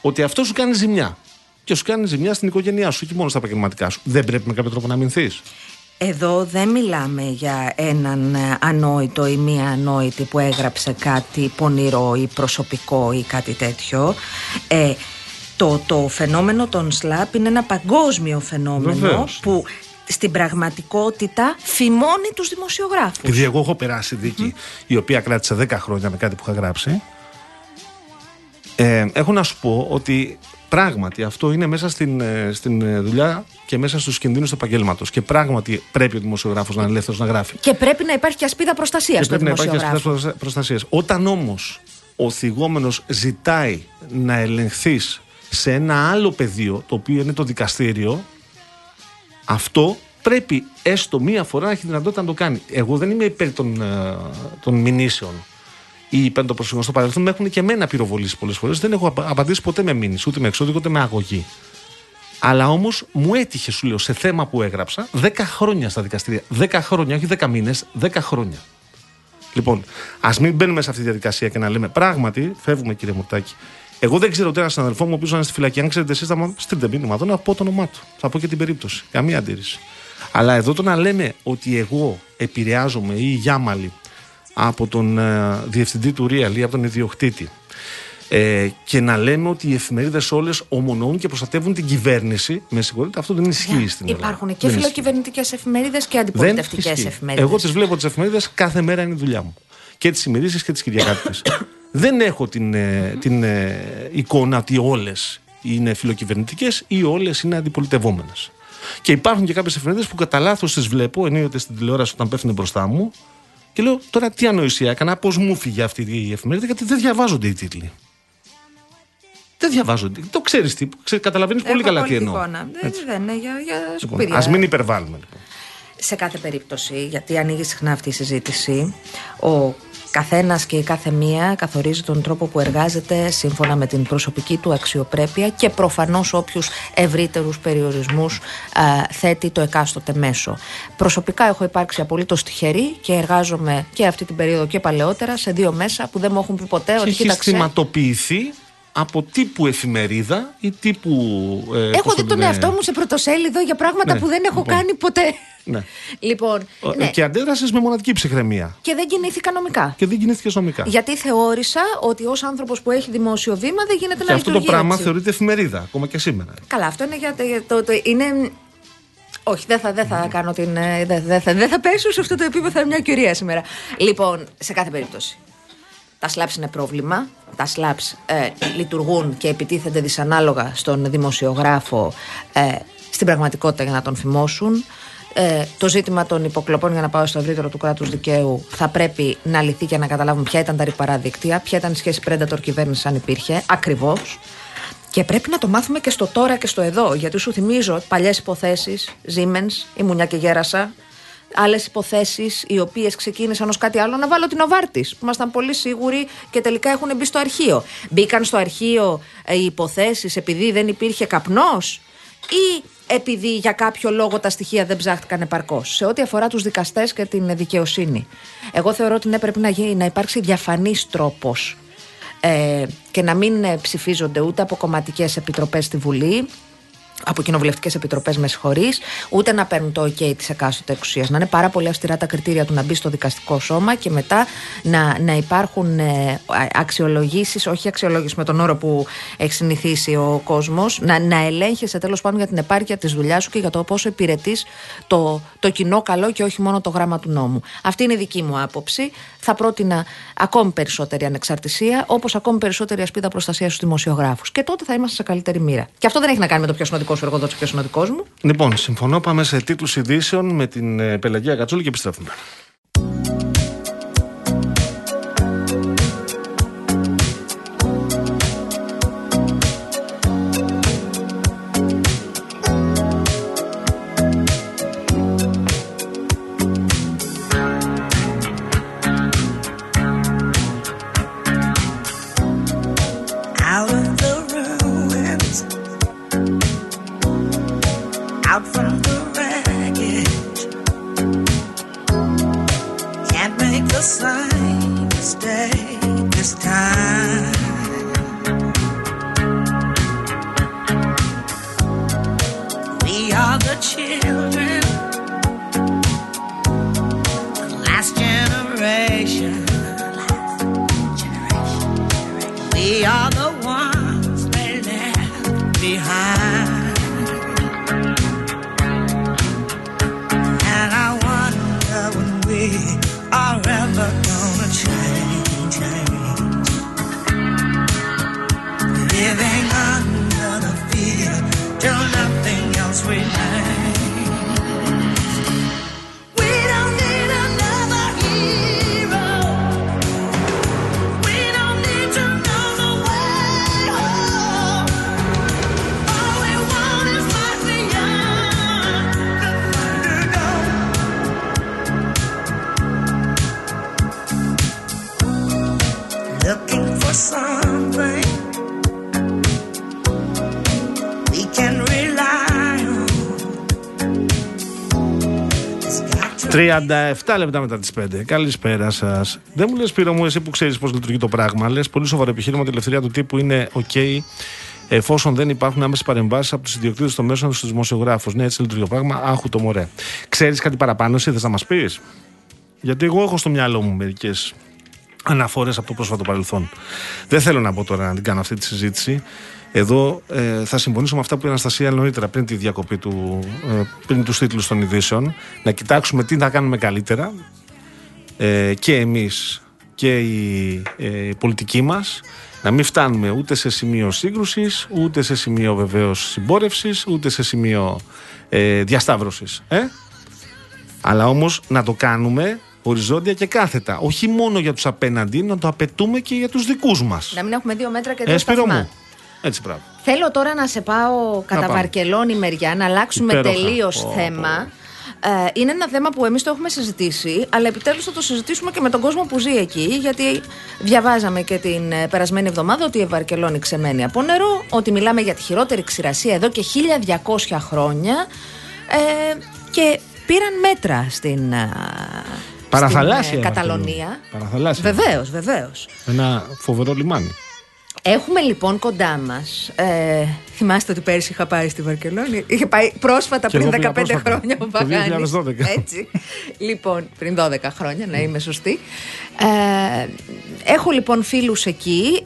ότι αυτό σου κάνει ζημιά και σου κάνει ζημιά στην οικογένειά σου και μόνο στα επαγγελματικά σου, δεν πρέπει με κάποιο τρόπο να αμυνθείς. Εδώ δεν μιλάμε για έναν ε, ανόητο ή μία ανόητη που έγραψε κάτι πονηρό ή προσωπικό ή κάτι τέτοιο. Ε, το, το φαινόμενο των ΣΛΑΠ είναι ένα παγκόσμιο φαινόμενο Βεβαίως. που στην πραγματικότητα φημώνει τους δημοσιογράφους. Επειδή εγώ έχω περάσει δίκη, η οποία κράτησε 10 χρόνια με κάτι που είχα γράψει, ε, έχω να σου πω ότι πράγματι αυτό είναι μέσα στην, ε, στην ε, δουλειά και μέσα στους κινδύνους του επαγγέλματος. Και πράγματι πρέπει ο δημοσιογράφος να είναι ελεύθερος να γράφει. Και πρέπει να υπάρχει και ασπίδα προστασίας Και στο πρέπει να υπάρχει δημοσιογράφο. ασφαλές προστασίας. Όταν όμως ο θυγόμενος ζητάει να ελεγχθείς σε ένα άλλο πεδίο, το οποίο είναι το δικαστήριο, αυτό πρέπει έστω μία φορά να έχει δυνατότητα να το κάνει. Εγώ δεν είμαι υπέρ των, ε, των μηνύσεων ή υπέρ των προσφυγών. Στο παρελθόν με έχουν και εμένα πυροβολήσει πολλές φορές. Δεν έχω απα- απαντήσει ποτέ με μήνυση, ούτε με εξώδικο, ούτε με αγωγή. Αλλά όμως μου έτυχε, σου λέω, σε θέμα που έγραψα 10 χρόνια στα δικαστήρια. 10 χρόνια, όχι 10 μήνες, 10 χρόνια. Λοιπόν, ας μην μπαίνουμε σε αυτή τη διαδικασία και να λέμε πράγματι, φεύγουμε κύριε Μουρτάκη. Εγώ δεν ξέρω ούτε ένα συναδελφό μου ο οποίος είναι στη φυλακή. Αν ξέρετε εσείς, θα μου στείλετε μήνυμα. Δεν θα πω το όνομά του. Θα πω και την περίπτωση. Καμία αντίρρηση. Αλλά εδώ το να λέμε ότι εγώ επηρεάζομαι ή η Γιάμαλη από τον ε, διευθυντή του Real ή από τον ιδιοκτήτη ε, και να λέμε ότι οι εφημερίδες όλες ομονοούν και προστατεύουν την κυβέρνηση. Με συγχωρείτε, αυτό δεν ισχύει στην Ελλάδα. Υπάρχουν και Δεν ισχύει. φιλοκυβερνητικές εφημερίδες και Δεν αντιπολιτευτικές ισχύει. εφημερίδες. Εγώ τις βλέπω τις εφημερίδες κάθε μέρα είναι η δουλειά μου. Και τις ημερήσεις και τις κυριακάτικε. Δεν έχω την, ε, την ε, εικόνα ότι όλες είναι φιλοκυβερνητικές ή όλες είναι αντιπολιτευόμενες. Και υπάρχουν και κάποιες εφημερίδες που κατά λάθος τις βλέπω ενίοτε στην τηλεόραση όταν πέφτουν μπροστά μου και λέω τώρα τι ανοησία έκανα, πώς μου φύγε αυτή η εφημερίδα, γιατί δεν διαβάζονται οι τίτλοι. Δεν διαβάζονται. Το ξέρεις τι. Καταλαβαίνεις πολύ Έχω καλά τι πολύ εννοώ. εικόνα. Δεν, δεν είναι για, για Λοιπόν, σκουπίδια. Α μην υπερβάλλουμε λοιπόν. σε κάθε περίπτωση, γιατί ανοίγει συχνά αυτή η συζήτηση, ο καθένας και η κάθε μία καθορίζει τον τρόπο που εργάζεται σύμφωνα με την προσωπική του αξιοπρέπεια και προφανώς όποιους ευρύτερους περιορισμούς θέτει το εκάστοτε μέσο. Προσωπικά έχω υπάρξει απολύτως τυχερή και εργάζομαι και αυτή την περίοδο και παλαιότερα σε δύο μέσα που δεν μου έχουν πει ποτέ Και ότι έχει κοίταξε. Θυματοποιηθεί από τύπου εφημερίδα ή τύπου. Ε, Έχω πώς το δει τον λένε, εαυτό μου σε πρωτοσέλιδο για πράγματα Ναι, που δεν έχω λοιπόν. κάνει ποτέ. Ναι. Λοιπόν, Ο- ναι. Και αντέδρασες με μοναδική ψυχραιμία. και δεν κινήθηκα νομικά. Και δεν κινήθηκες νομικά. Γιατί θεώρησα ότι ως άνθρωπος που έχει δημόσιο βήμα δεν γίνεται Και να αυτό το λειτουργεί πράγμα έτσι. θεωρείται εφημερίδα, ακόμα και σήμερα. Καλά, αυτό είναι για το. για το, το- είναι... Όχι, δεν θα, δεν θα κάνω την. ε, Δεν δεν θα, δεν θα πέσω σε αυτό το επίπεδο, θα είναι μια κυρία σήμερα. Λοιπόν, σε κάθε περίπτωση. Τα slaps είναι πρόβλημα. Τα slaps ε, λειτουργούν και επιτίθενται δυσανάλογα στον δημοσιογράφο ε, στην πραγματικότητα για να τον φημώσουν. Ε, το ζήτημα των υποκλοπών, για να πάω στο ευρύτερο του κράτους δικαίου, θα πρέπει να λυθεί και να καταλάβουμε ποια ήταν τα ρηπαρά δίκτυα, ποια ήταν η σχέση Predator κυβέρνηση, αν υπήρχε, ακριβώς. Και πρέπει να το μάθουμε και στο τώρα και στο εδώ. Γιατί σου θυμίζω παλιές υποθέσεις, Siemens, η Μουνιά και Γέρασα, άλλες υποθέσεις οι οποίες ξεκίνησαν ως κάτι άλλο. Να βάλω την Οβάρτης, που ήμασταν πολύ σίγουροι και τελικά έχουν μπει στο αρχείο. Μπήκαν στο αρχείο ε, οι υποθέσεις επειδή δεν υπήρχε καπνός ή επειδή για κάποιο λόγο τα στοιχεία δεν ψάχτηκαν επαρκώς. Σε ό,τι αφορά τους δικαστές και την δικαιοσύνη. Εγώ θεωρώ ότι ναι, πρέπει να, γι- να υπάρξει διαφανής τρόπος ε, και να μην ε, ψηφίζονται ούτε από κομματικές επιτροπές στη Βουλή, από κοινοβουλευτικές επιτροπές, με συγχωρείς, ούτε να παίρνουν το OK της εκάστοτε εξουσίας. Να είναι πάρα πολύ αυστηρά τα κριτήρια του να μπει στο δικαστικό σώμα και μετά να, να υπάρχουν ε, αξιολογήσεις, όχι αξιολόγηση με τον όρο που έχει συνηθίσει ο κόσμος, να, να ελέγχεσαι τέλος πάντων για την επάρκεια της δουλειάς σου και για το πόσο υπηρετείς το, το κοινό καλό και όχι μόνο το γράμμα του νόμου. Αυτή είναι η δική μου άποψη. Θα πρότεινα ακόμη περισσότερη ανεξαρτησία, όπως ακόμη περισσότερη ασπίδα προστασίας στους δημοσιογράφους. Και τότε θα είμαστε σε καλύτερη μοίρα. Και αυτό δεν έχει να κάνει με το πιο σημαντικό σου εργοδότης, πιο σημαντικός μου. Λοιπόν, συμφωνώ. Πάμε σε τίτλους ειδήσεων με την ε, Πελαγία Κατσούλη και επιστρέφουμε. 37 λεπτά μετά τις 5. Καλησπέρα σας. Δεν μου λες, Πύρο μου, εσύ που ξέρεις πώς λειτουργεί το πράγμα. Λες πολύ σοβαρό επιχείρημα ότι η ελευθερία του τύπου είναι OK εφόσον δεν υπάρχουν άμεσες παρεμβάσεις από τους ιδιοκτήτες των μέσων στους δημοσιογράφους. Ναι, έτσι λειτουργεί το πράγμα. Άχου το μωρέ. Ξέρεις κάτι παραπάνω, εσύ θες να μας πεις; Γιατί εγώ έχω στο μυαλό μου μερικές αναφορές από το πρόσφατο παρελθόν. Δεν θέλω να πω τώρα να την κάνω αυτή τη συζήτηση. Εδώ ε, θα συμφωνήσω με αυτά που είπε η Αναστασία νωρίτερα πριν τη διακοπή του, ε, πριν τους τίτλους των ειδήσεων. Να κοιτάξουμε τι θα κάνουμε καλύτερα ε, και εμείς και η ε, πολιτική μας να μην φτάνουμε ούτε σε σημείο σύγκρουσης, ούτε σε σημείο βεβαίως συμπόρευσης, ούτε σε σημείο ε, διασταύρωσης. Ε; Αλλά όμως να το κάνουμε οριζόντια και κάθετα. Όχι μόνο για τους απέναντι, να το απαιτούμε και για τους δικούς μας. Να μην έχουμε δύο μέτρα και δύο Ε, Σπύρο σταθμά. μου. Έτσι πράγμα. Θέλω τώρα να σε πάω κατά πάμε. Βαρκελόνη μεριά, να αλλάξουμε Υπέροχα. τελείως Ω, θέμα. Ε, είναι ένα θέμα που εμείς το έχουμε συζητήσει, αλλά επιτέλους θα το συζητήσουμε και με τον κόσμο που ζει εκεί, γιατί διαβάζαμε και την ε, περασμένη εβδομάδα ότι η Βαρκελόνη ξεμένει από νερό, ότι μιλάμε για τη χειρότερη ξηρασία εδώ και 1200 χρόνια ε, και πήραν μέτρα στην, ε, Παραθαλάσσια. στην ε, η Καταλωνία. Βαρκελόνη. Παραθαλάσσια. Βεβαίως, βεβαίως. Ένα φοβερό λιμάνι. Έχουμε λοιπόν κοντά μας. Ε, θυμάστε ότι πέρυσι είχα πάει στη Βαρκελόνη. Είχε πάει πρόσφατα Και πριν εγώ πήγα 15 πρόσφατα. χρόνια ο Το Παγάνης. 2012. Έτσι. λοιπόν, πριν 12 χρόνια, να είμαι σωστή. Ε, έχω λοιπόν φίλους εκεί.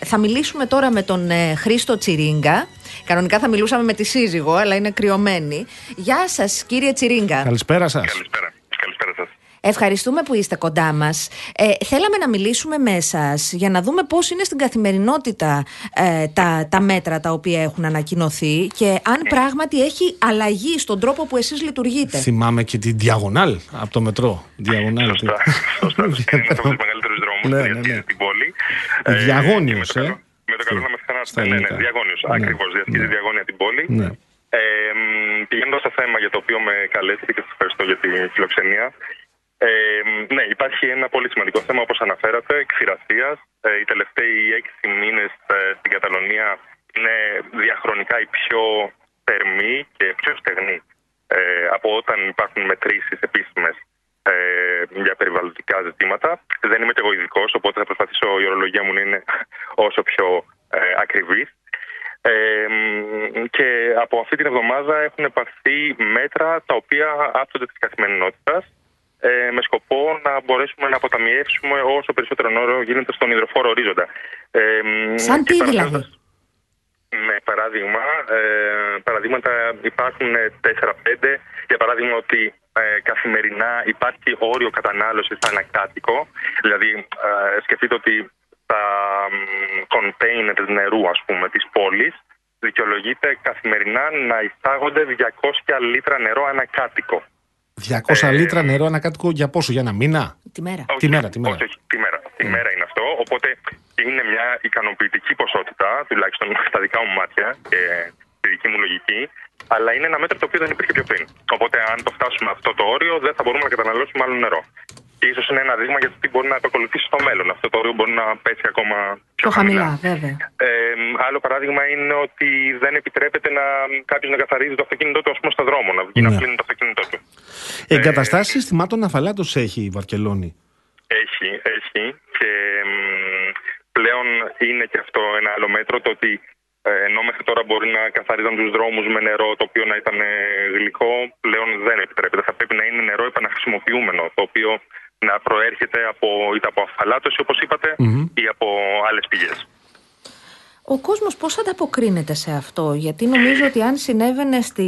Ε, θα μιλήσουμε τώρα με τον ε, Χρήστο Τσιρίγκα. Κανονικά θα μιλούσαμε με τη σύζυγο, αλλά είναι κρυωμένη. Γεια σας, κύριε Τσιρίγκα. Καλησπέρα σας. Καλησπέρα. Καλησπέρα σας. Ευχαριστούμε που είστε κοντά μας. Ε, θέλαμε να μιλήσουμε με εσά για να δούμε πώς είναι στην καθημερινότητα ε, τα, τα μέτρα τα οποία έχουν ανακοινωθεί και αν πράγματι έχει αλλαγή στον τρόπο που εσείς λειτουργείτε. Θυμάμαι και την διαγωνάλ από το μετρό. Διαγωνάλ. Σωστά. Σωστά. Είναι ένας από τους μεγαλύτερους δρόμους Ναι, που ναι, ναι. διασχίζει την πόλη. Ε, Ε, διαγώνιος, και με το ε. καλό- Με το καλό να με Στα ξανάσετε. Ναι, ναι, ελληνικά. διαγώνιος. Ναι. Ακριβώς. Διασχίζει Ναι. διαγώνια την πόλη. Ναι. Ε, μ, πηγαίνοντας στο θέμα για το οποίο με καλέσετε και σας ευχαριστώ για την φιλοξενία. Ε, μ, ναι, υπάρχει ένα πολύ σημαντικό θέμα όπως αναφέρατε, ξηρασίας. Ε, οι τελευταίοι έξι μήνες ε, στην Καταλωνία είναι διαχρονικά οι πιο θερμοί και πιο στεγνοί ε, από όταν υπάρχουν μετρήσεις επίσημες ε, για περιβαλλοντικά ζητήματα. Δεν είμαι και εγώ ειδικός, οπότε θα προσπαθήσω η ορολογία μου να είναι όσο πιο ε, ακριβής. Ε, μ, και από αυτή την εβδομάδα έχουν επαρθεί μέτρα τα οποία άπτονται της καθημερινότητας ε, με σκοπό να μπορέσουμε να αποταμιεύσουμε όσο περισσότερο νόρο γίνεται στον υδροφόρο ορίζοντα. Ε, μ, Σαν και τι παραθέτοντας- δηλαδή; με παράδειγμα, ε, παραδείγματα υπάρχουν 4-5. Για παράδειγμα ότι ε, καθημερινά υπάρχει όριο κατανάλωσης ανακάτοικο. Δηλαδή ε, σκεφτείτε ότι τα κοντέινερ νερού ας πούμε της πόλης δικαιολογείται καθημερινά να εισάγονται 200 λίτρα νερό ανακάτοικο. 200 λίτρα νερό ανακάτοικο για πόσο, για ένα μήνα; Τη μέρα. Όχι, Τη μέρα, τη μέρα. Όχι, όχι, τη μέρα. Τη μέρα είναι αυτό. Οπότε είναι μια ικανοποιητική ποσότητα, τουλάχιστον στα δικά μου μάτια και στη δική μου λογική. Αλλά είναι ένα μέτρο το οποίο δεν υπήρχε πιο πριν. Οπότε, αν το φτάσουμε αυτό το όριο, δεν θα μπορούμε να καταναλώσουμε άλλο νερό. Και ίσως είναι ένα δείγμα για το τι μπορεί να επακολουθήσει στο μέλλον. Αυτό το όριο μπορεί να πέσει ακόμα πιο Πιο χαμηλά, βέβαια. Ε, άλλο παράδειγμα είναι ότι δεν επιτρέπεται να κάποιος να καθαρίζει το αυτοκίνητό του ας πούμε, στο δρόμο, να βγει Ναι. να πλύνει το αυτοκίνητό του. Εγκαταστάσεις συστημάτων αφαλάτω έχει η Βαρκελόνη; Έχει, έχει. Και μ, πλέον είναι και αυτό ένα άλλο μέτρο το ότι ε, ενώ μέχρι τώρα μπορεί να καθαρίζαν τους δρόμους με νερό το οποίο να ήταν ε, γλυκό, πλέον δεν επιτρέπεται. Θα πρέπει να είναι νερό επαναχρησιμοποιούμενο, το οποίο να προέρχεται από, είτε από αφαλάτωση, όπως είπατε, ή από άλλες πηγές. Ο κόσμος πώς ανταποκρίνεται σε αυτό, γιατί νομίζω ότι αν συνέβαινε στη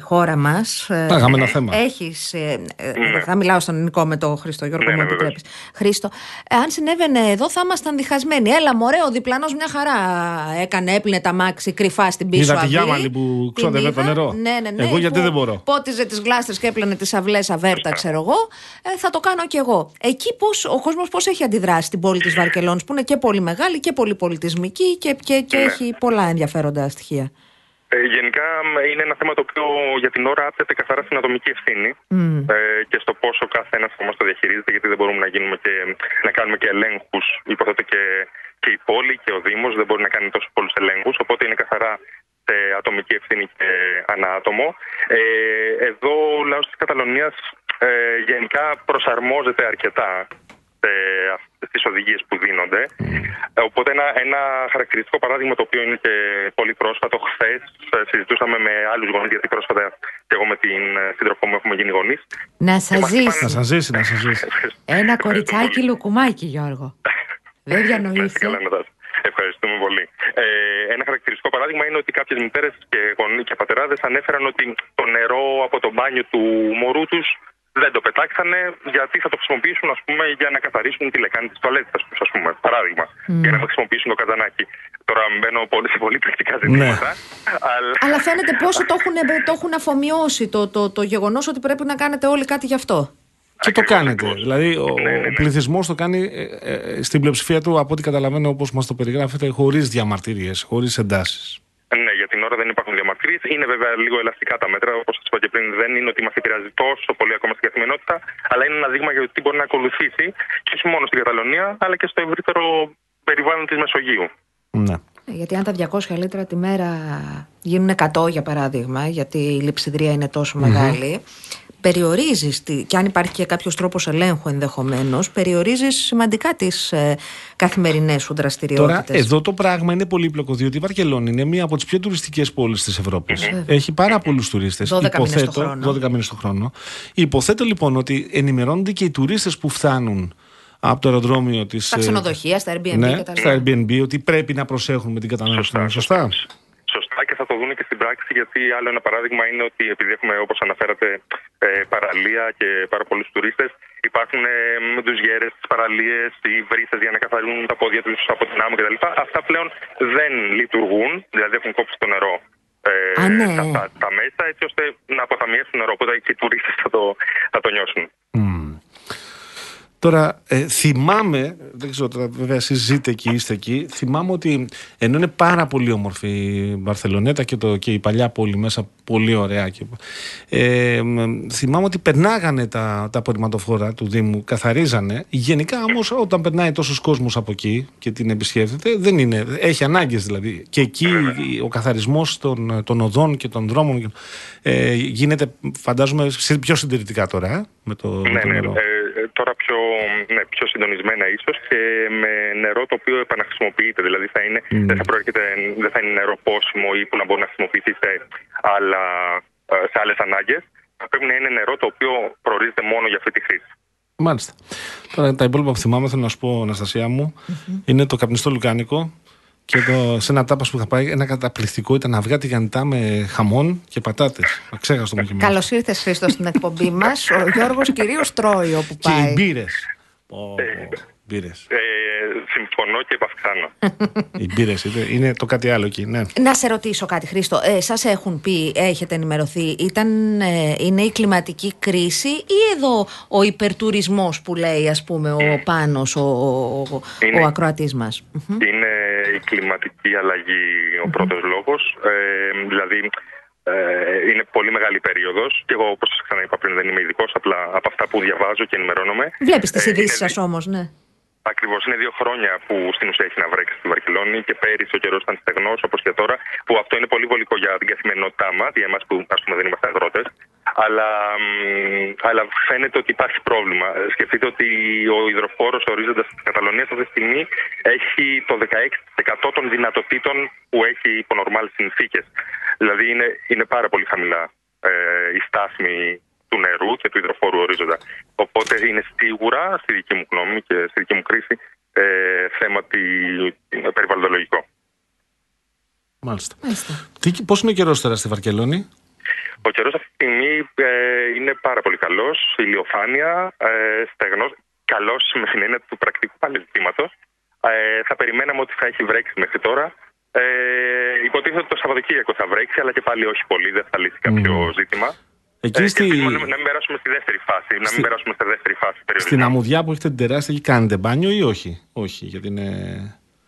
χώρα μας... ε, Θα είχαμε ένα θέμα. Έχεις, ε, ε, Ναι. θα μιλάω στον ελληνικό με το Χρήστο Γιώργο, Ναι, μου ναι, επιτρέπεις. Χρήστο, ε, αν συνέβαινε εδώ θα ήμασταν διχασμένοι. Έλα μωρέ, ο διπλανός μια χαρά έκανε, έπλυνε τα μάξι κρυφά στην πίσω Είδα τη αυλή. Γιάμαλη που Την ξόδευε το είδα. νερό; Ναι, ναι, ναι. Εγώ γιατί που δεν μπορώ; Πότιζε τις γλάστρες και έπλαινε τις αυλές αβέρτα, ξέρω εγώ. Ε, θα το κάνω κι εγώ. Εκεί πώς, ο κόσμος πώς έχει αντιδράσει στην πόλη της Βαρκελόνης, που είναι και πολύ μεγάλη και πολύ πολιτισμική και, και, και Ναι. έχει πολλά ενδιαφέροντα στοιχεία. Ε, γενικά μ, είναι ένα θέμα το οποίο για την ώρα άπτεται καθαρά στην ατομική ευθύνη ε, και στο πόσο κάθε ένα από εμάς το διαχειρίζεται, γιατί δεν μπορούμε να, γίνουμε και, να κάνουμε και ελέγχους. Υποθέτω και, και η πόλη και ο Δήμος δεν μπορεί να κάνει τόσο πολλούς ελέγχους. Οπότε είναι καθαρά σε ατομική ευθύνη και ανά άτομο. Ε, εδώ ο λαός της Καταλωνίας ε, γενικά προσαρμόζεται αρκετά σε αυτές τις οδηγίες που δίνονται. Ε, οπότε ένα, ένα χαρακτηριστικό παράδειγμα το οποίο είναι και πολύ πρόσφατο. Χθες συζητούσαμε με άλλους γονείς, γιατί πρόσφατα και εγώ με την ε, σύντροφό μου έχουμε γίνει γονείς. Να Και σας μας ζήσει. Να σας ζήσει, να σας ζήσει. Ένα κοριτσάκι λουκουμάκι, Γιώργο. Δεν Να είστε διανοείσαι. καλά, Νατάσα. Ευχαριστούμε πολύ. Ε, ένα χαρακτηριστικό παράδειγμα είναι ότι κάποιες μητέρες και γονείς και πατεράδες ανέφεραν ότι το νερό από το μπάνιο του μωρού τους δεν το πετάξανε γιατί θα το χρησιμοποιήσουν ας πούμε, για να καθαρίσουν τη λεκάνη της τουαλέτας τους, ας πούμε. Παράδειγμα. Για να χρησιμοποιήσουν το καζανάκι. Τώρα μπαίνω πολύ σε πολύ πρακτικά ζητήματα. Αλλά... Αλλά φαίνεται πόσο το έχουν, το έχουν αφομοιώσει το, το, το γεγονός ότι πρέπει να κάνετε όλοι κάτι γι' αυτό. Και το Ακριβώς, κάνετε. ακριβώς. Δηλαδή, ο, Ναι, ναι, ναι. ο πληθυσμός το κάνει ε, ε, στην πλειοψηφία του, από ό,τι καταλαβαίνω, όπως μας το περιγράφετε, χωρίς διαμαρτυρίες, χωρίς εντάσεις. Ναι, για την ώρα δεν υπάρχουν διαμαρτυρίες. Είναι βέβαια λίγο ελαστικά τα μέτρα. Όπως σας είπα και πριν, δεν είναι ότι μας επηρεάζει τόσο πολύ ακόμα στην καθημερινότητα, αλλά είναι ένα δείγμα για το τι μπορεί να ακολουθήσει και όχι μόνο στην Καταλωνία, αλλά και στο ευρύτερο περιβάλλον της Μεσογείου. Ναι. Ε, Γιατί αν τα 200 λίτρα τη μέρα γίνουν 100 για παράδειγμα, γιατί η λειψιδρία είναι τόσο μεγάλη, περιορίζεις, και αν υπάρχει και κάποιος τρόπος ελέγχου ενδεχομένως, περιορίζεις σημαντικά τις ε, καθημερινές σου δραστηριότητες. Τώρα, εδώ το πράγμα είναι πολύπλοκο, διότι η Βαρκελόνη είναι μία από τις πιο τουριστικές πόλεις της Ευρωπή. Έχει πάρα πολλούς τουρίστες. 12 μήνες το χρόνο. 12 μήνες το χρόνο. Υποθέτω λοιπόν ότι ενημερώνονται και οι τουρίστες που φτάνουν από το αεροδρόμιο της. Στα ξενοδοχεία, στα Airbnb ναι, κτλ. στα Airbnb, ότι πρέπει να προσέχουν με την κατανάλωση του νερού. Σωστά. Σωστά και θα το δουν και στην πράξη, γιατί άλλο ένα παράδειγμα είναι ότι επειδή έχουμε, όπως αναφέρατε, ε, παραλία και πάρα πολλούς τουρίστες, υπάρχουν ε, με τους γέρες στι παραλίες ή βρύστε για να καθαρίζουν τα πόδια τους από την άμμο κτλ. Αυτά πλέον δεν λειτουργούν, δηλαδή έχουν κόψει το νερό. Ε, Α, ναι. τα, τα, τα μέσα έτσι ώστε να αποταμιεύσουν νερό. Οπότε και οι τουρίστες θα το, θα το νιώσουν. Τώρα, ε, θυμάμαι, δεν ξέρω τώρα, βέβαια εσείς ζείτε εκεί, είστε εκεί, θυμάμαι ότι ενώ είναι πάρα πολύ όμορφη η Μπαρθελονέτα και, το, και η παλιά πόλη μέσα, πολύ ωραία. Και, ε, μ, θυμάμαι ότι περνάγανε τα, τα απορριμματοφόρα του Δήμου, καθαρίζανε. Γενικά όμως όταν περνάει τόσος κόσμος από εκεί και την επισκέφτεται, δεν είναι, έχει ανάγκες δηλαδή. Και εκεί ο καθαρισμός των, των οδών και των δρόμων ε, γίνεται, φαντάζομαι, συ- πιο συντηρητικά τώρα, ε, με το, με Ναι, το ναι. νερό. Ε, ε, τώρα πιο, ναι, πιο συντονισμένα ίσως και με νερό το οποίο επαναχρησιμοποιείται. Δηλαδή θα είναι, δεν, θα προέρχεται, δεν θα είναι νερό πόσιμο ή που να μπορεί να χρησιμοποιηθεί σε, άλλα, ε, σε άλλες ανάγκες. Θα πρέπει να είναι νερό το οποίο προορίζεται μόνο για αυτή τη χρήση. Μάλιστα. Τώρα τα υπόλοιπα που θυμάμαι, θέλω να σου πω, Αναστασία μου, είναι το καπνιστό λουκάνικο και το, σε ένα τάπα που είχα πάει, ένα καταπληκτικό ήταν αυγά τηγανιτά με χαμόν και πατάτες. Αξέχαστο μου και εμένα. Καλώς ήρθες, Χρήστος, στην εκπομπή μας. Ο Γιώργος κυρίως τρώει όπου Και οι πάει. μπύρες. Μπύρες. Ε, συμφωνώ και επαυξάνω. Οι μπύρες είναι το κάτι άλλο εκεί, ναι. Να σε ρωτήσω κάτι, Χρήστο. Ε, Σας έχουν πει, έχετε ενημερωθεί, ήταν, ε, είναι η κλιματική κρίση ή εδώ ο υπερτουρισμός που λέει, ας πούμε, ο Πάνος, ο, ο, Είναι. ο ακροατής μας; είναι η κλιματική αλλαγή ο πρώτος λόγος. Ε, δηλαδή ε, είναι πολύ μεγάλη περίοδος και εγώ όπως σας ξαναείπα πριν δεν είμαι ειδικός, απλά από αυτά που διαβάζω και ενημερώνομαι. Βλέπεις τις Ε, ειδήσεις είναι σας όμως, ναι. Ακριβώς. Είναι δύο χρόνια που στην ουσία έχει να βρέξει στη Βαρκελόνη και πέρυσι ο καιρός ήταν στεγνός όπως και τώρα, που αυτό είναι πολύ βολικό για την καθημερινότητά μας, για εμάς που ας πούμε, δεν είμαστε αγρότες. Αλλά, μ, αλλά φαίνεται ότι υπάρχει πρόβλημα. Ε, Σκεφτείτε ότι ο υδροφόρος ορίζοντας τη Καταλωνία αυτή τη στιγμή έχει το 16% των δυνατοτήτων που έχει υπό νορμάλ συνθήκες. Δηλαδή είναι, είναι πάρα πολύ χαμηλά ε, η στάθμη του νερού και του υδροφόρου ορίζοντα. Οπότε είναι σίγουρα, στη δική μου γνώμη και στη δική μου κρίση, ε, θέμα τη, περιβαλλοντολογικό. Μάλιστα. Μάλιστα. Τι, πώς είναι ο καιρός τώρα στη Βαρκελόνη; Ο καιρός αυτή τη στιγμή ε, είναι πάρα πολύ καλός. Ηλιοφάνεια, ε, στεγνός. Καλός με την έννοια του πρακτικού πάλι ζητήματο. Ε, θα περιμέναμε ότι θα έχει βρέξει μέχρι τώρα. Ε, υποτίθεται ότι το Σαββατοκύριακο θα βρέξει, αλλά και πάλι όχι πολύ. Δεν θα λύσει κάποιο ζήτημα. Εκεί Ε, στη, και ελπίζουμε να, να μην περάσουμε στη δεύτερη φάση. Να μην περάσουμε στη δεύτερη φάση στην περιορισμού. αμμουδιά που έχετε την τεράστια, εκεί κάνετε μπάνιο ή όχι; Όχι, γιατί είναι...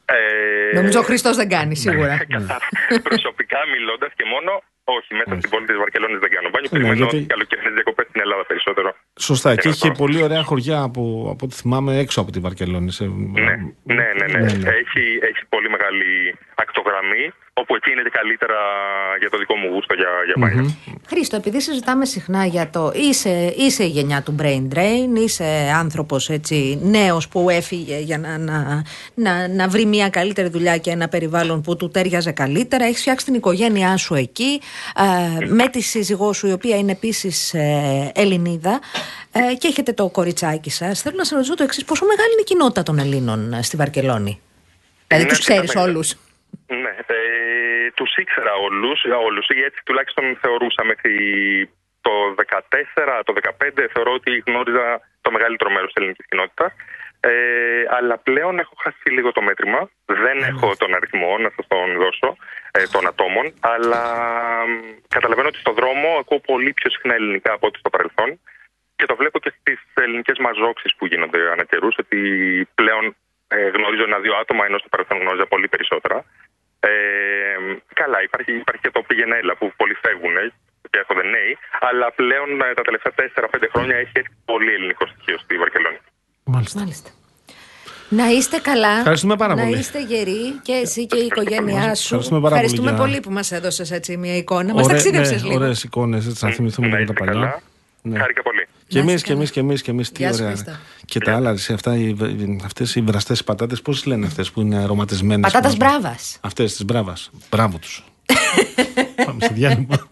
Ε, Νομίζω ο Χριστός δεν κάνει, σίγουρα. Κατά- προσωπικά μιλώντας και μόνο, Όχι, μέσα Όχι. στην πόλη της Βαρκελόνης δεν κάνω μπάνιο. Ναι, Περιμένω γιατί- γιατί... καλοκαιρινές διακοπές στην Ελλάδα περισσότερο. Σωστά. Και να έχει και το- πολύ ωραία χωριά από, από ό,τι θυμάμαι έξω από τη Βαρκελόνη. Σε... Ναι, ναι, ναι. ναι. Ναι, ναι. Έχει, έχει πολύ μεγάλη ακτογραμμή, όπου εκεί είναι και καλύτερα για το δικό μου γούστο για, για μπάνιο. Χρήστο, επειδή συζητάμε συχνά για το. Είσαι, είσαι η γενιά του brain drain, είσαι άνθρωπος έτσι νέος που έφυγε για να, να, να, να βρει μια καλύτερη δουλειά και ένα περιβάλλον που του τέριαζε καλύτερα. Έχεις φτιάξει την οικογένειά σου εκεί, ε, με τη σύζυγό σου, η οποία είναι επίσης ε, Ελληνίδα, ε, και έχετε το κοριτσάκι σας. Θέλω να σα ρωτήσω το εξής: Πόσο μεγάλη είναι η κοινότητα των Ελλήνων ε, στη Βαρκελόνη, Δηλαδή, Είναι τους ξέρεις αρκετά μεγάλη. όλους. Ναι, ε, τους ήξερα όλους, όλους ή έτσι τουλάχιστον θεωρούσα μέχρι το 14, το 15 θεωρώ ότι γνώριζα το μεγαλύτερο μέρος της ελληνικής κοινότητας. Ε, αλλά πλέον έχω χάσει λίγο το μέτρημα. Δεν έχω τον αριθμό να σας τον δώσω ε, των ατόμων, αλλά μ, καταλαβαίνω ότι στον δρόμο ακούω πολύ πιο συχνά ελληνικά από ό,τι στο παρελθόν. Και το βλέπω και στις ελληνικές μα ζώξει που γίνονται ανά καιρούς, ότι πλέον ε, γνωρίζω ένα-δύο άτομα, ενώ στο παρελθόν γνώριζα πολύ περισσότερα. Ε, καλά, υπάρχει, υπάρχει και το πήγαινε έλα που πολλοί φεύγουν ε, και έρχονται νέοι, αλλά πλέον ε, τα τελευταία 4-5 χρόνια έχει έρθει πολύ ελληνικό στοιχείο στη Βαρκελόνη. Μάλιστα. Μάλιστα. Να είστε καλά. Ευχαριστούμε πάρα να πολύ. είστε γεροί και εσύ και η οικογένειά σου. Ευχαριστούμε πάρα πολύ Ευχαριστούμε για- πολύ που μας έδωσες έτσι μια εικόνα. Μας Ωραί- ταξίδευσε ναι, λίγο. Ωραίες εικόνες, έτσι να θυμηθούμε να και τα είστε παλιά. καλά. Ναι. Χάρηκα πολύ. Και Να εμείς είσαι και εμείς καλά. και εμείς και εμείς. Τι Γεια σου, ωραία. Χρήστο. Και τα άλλα, εσύ, αυτά, οι, αυτές οι βραστές πατάτες, πώς λένε αυτές που είναι αρωματισμένες. Πατάτας που- μπράβας. Αυτές τις μπράβας. Μπράβο τους. Πάμε σε διάλειμμα.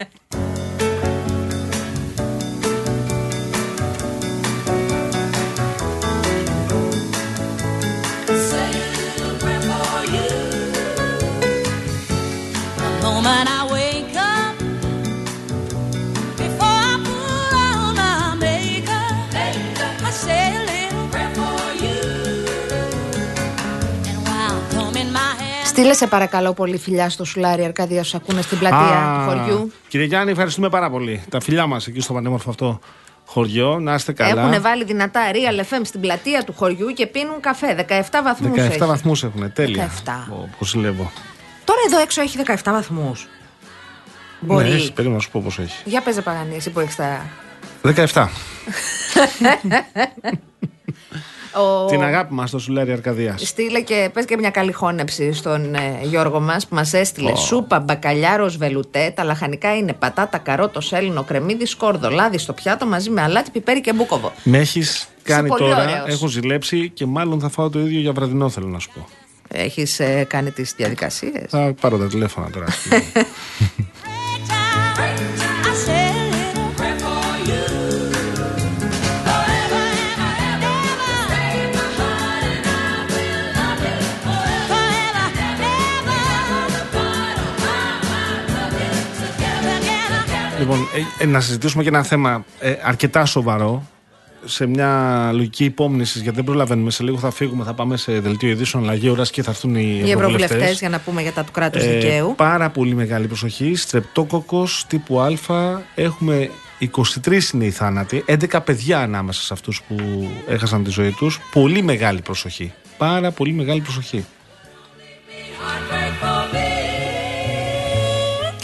Στείλε σε παρακαλώ πολύ φιλιά στο σουλάρι Αρκαδία σου ακούνε στην πλατεία Α, του χωριού. Κύριε Γιάννη, ευχαριστούμε πάρα πολύ. Τα φιλιά μας εκεί στο πανέμορφο αυτό χωριό. Να είστε καλά. Έχουν βάλει δυνατά Real FM στην πλατεία του χωριού και πίνουν καφέ. 17 βαθμούς 17 έχεις. βαθμούς έχουν. Τέλεια. 17. Πώς ζηλεύω. Τώρα εδώ έξω έχει 17 βαθμούς. Μπορεί. Ναι, έχει, περίμενα να σου πω πώς έχει. Για πες Παγανή, εσύ που έχεις τα. 17. Ο... Την αγάπη μας στο Σουλάρι Αρκαδίας. Στείλε και πες και μια καλή χώνεψη στον ε, Γιώργο μας που μας έστειλε σούπα, μπακαλιάρος, βελουτέ. Τα λαχανικά είναι πατάτα, καρότο, σέλινο, κρεμμύδι, σκόρδο, λάδι στο πιάτο μαζί με αλάτι, πιπέρι και μπούκοβο. Με έχεις κάνει πολύ τώρα, ωραίος. έχω ζηλέψει και μάλλον θα φάω το ίδιο για βραδινό, θέλω να σου πω. Έχεις ε, κάνει τις διαδικασίες; Θα πάρω τα τηλέφωνα τώρα. λοιπόν, ε, ε, να συζητήσουμε και ένα θέμα ε, αρκετά σοβαρό. Σε μια λογική υπόμνησης, γιατί δεν προλαβαίνουμε. Σε λίγο θα φύγουμε, θα πάμε σε δελτίο ειδήσεων αλλαγή ώρας και θα έρθουν οι, Οι ευρωβουλευτές, ευρωβουλευτές. για να πούμε για τα του κράτους Ε, δικαίου. πάρα πολύ μεγάλη προσοχή. Στρεπτόκοκος τύπου Α. Έχουμε 23 είναι οι θάνατοι. 11 παιδιά ανάμεσα σε αυτούς που έχασαν τη ζωή τους. Πολύ μεγάλη προσοχή. Πάρα πολύ μεγάλη προσοχή.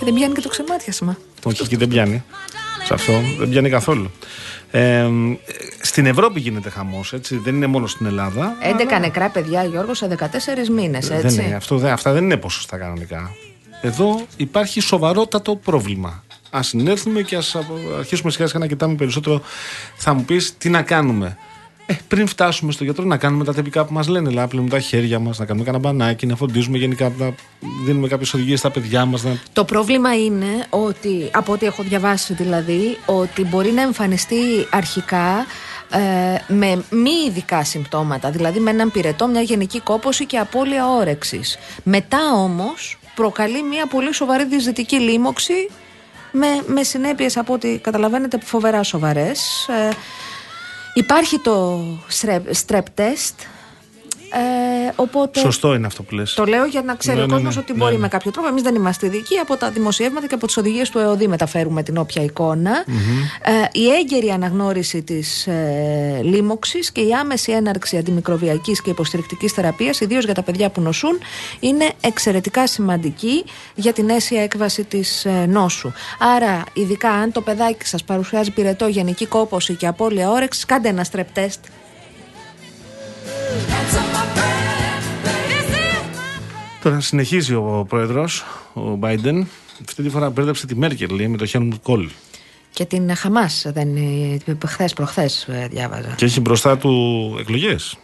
Και δεν πιάνει και το ξεμάτιασμα. Όχι, εκεί δεν πιάνει. Σε αυτό δεν πιάνει καθόλου. Ε, στην Ευρώπη γίνεται χαμός, έτσι. Δεν είναι μόνο στην Ελλάδα. 11 νεκρά παιδιά, Γιώργος, σε 14 μήνες, Δεν έτσι. είναι, αυτό, δεν- αυτά δεν είναι ποσοστά κανονικά. Εδώ υπάρχει σοβαρότατο πρόβλημα. Α συνέλθουμε και ας αρχίσουμε σιγά σιγά να κοιτάμε περισσότερο. Θα μου πεις τι να κάνουμε. Ε, πριν φτάσουμε στο γιατρό, να κάνουμε τα τυπικά που μας λένε. Δηλαδή, να πλύνουμε τα χέρια μας, να κάνουμε κανένα μπανάκι, να φροντίζουμε γενικά, να δίνουμε κάποιες οδηγίες στα παιδιά μας. Να... Το πρόβλημα είναι ότι, από ό,τι έχω διαβάσει δηλαδή, ότι μπορεί να εμφανιστεί αρχικά ε, με μη ειδικά συμπτώματα, δηλαδή με έναν πυρετό, μια γενική κόπωση και απώλεια όρεξης. Μετά όμως προκαλεί μια πολύ σοβαρή διζητική λίμωξη με, με συνέπειες από ό,τι καταλαβαίνετε φοβερά σοβαρές. Ε, υπάρχει το strep, strep test, Ε, οπότε. Σωστό είναι αυτό που λες. Το λέω για να ξέρει Ναι, ο ναι, κόσμος ναι. ότι Ναι, μπορεί ναι. με κάποιο τρόπο. Εμείς δεν είμαστε ειδικοί. Από τα δημοσιεύματα και από τις οδηγίες του ΕΟΔΗ μεταφέρουμε την όποια εικόνα. Ε, η έγκαιρη αναγνώριση της ε, λίμωξης και η άμεση έναρξη αντιμικροβιακής και υποστηρικτικής θεραπείας, ιδίως για τα παιδιά που νοσούν, είναι εξαιρετικά σημαντική για την αίσια έκβαση της ε, νόσου. Άρα, ειδικά αν το παιδάκι σας παρουσιάζει πυρετό, γενική κόπωση και απώλεια όρεξης, κάντε ένα στρεπ τεστ. Τώρα συνεχίζει ο πρόεδρος, ο Biden. Αυτή τη φορά μπέρδεψε τη Μέρκελ λέει, με το Χέλμουντ Κόλ. Και την Χαμάς, δεν χθες προχθές διάβαζα. Και έχει μπροστά του εκλογές.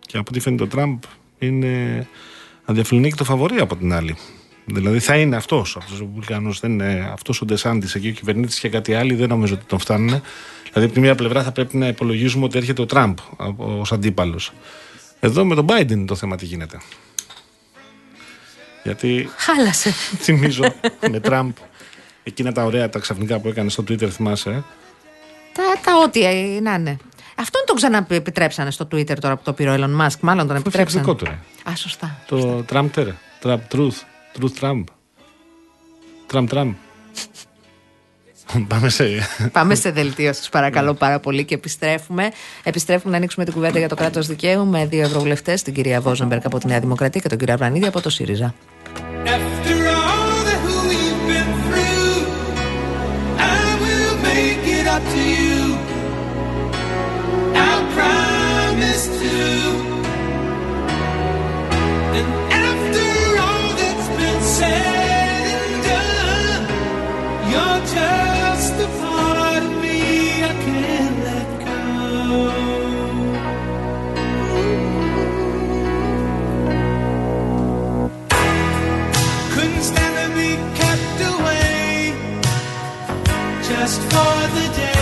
Και από ό,τι φαίνεται ο Τραμπ είναι αδιαφιλονίκητο φαβορή από την άλλη. Δηλαδή θα είναι αυτός από του Ρεπουμπλικανού. Δεν είναι αυτός ο Ντεσάντης εκεί, ο κυβερνήτης και κάτι άλλο. Δεν νομίζω ότι τον φτάνουν. Δηλαδή από τη μία πλευρά θα πρέπει να υπολογίζουμε ότι έρχεται ο Τραμπ ως αντίπαλος. Εδώ με τον Biden το θέμα τι γίνεται. Γιατί Χάλασε. θυμίζω με Τραμπ εκείνα τα ωραία τα ξαφνικά που έκανε στο Twitter, θυμάσαι. ε; Τα, τα ό,τι ε, να είναι. Αυτόν τον ξαναεπιτρέψανε στο Twitter τώρα που το πήρε ο Elon Musk. Μάλλον τον επιτρέψανε. δικό του, ρε. Α, σωστά. Το Τραμπτερ. Τραμπ Truth. Truth Trump. Τραμπ Τραμπ. Πάμε σε. Πάμε σε δελτίο σας, παρακαλώ πάρα πολύ και επιστρέφουμε. Επιστρέφουμε να ανοίξουμε την κουβέντα για το κράτος δικαίου με δύο ευρωβουλευτές, την κυρία Βόζεμπερκ από τη Νέα Δημοκρατία και τον κύριο Αβρανίδη από το ΣΥΡΙΖΑ. After all just for the day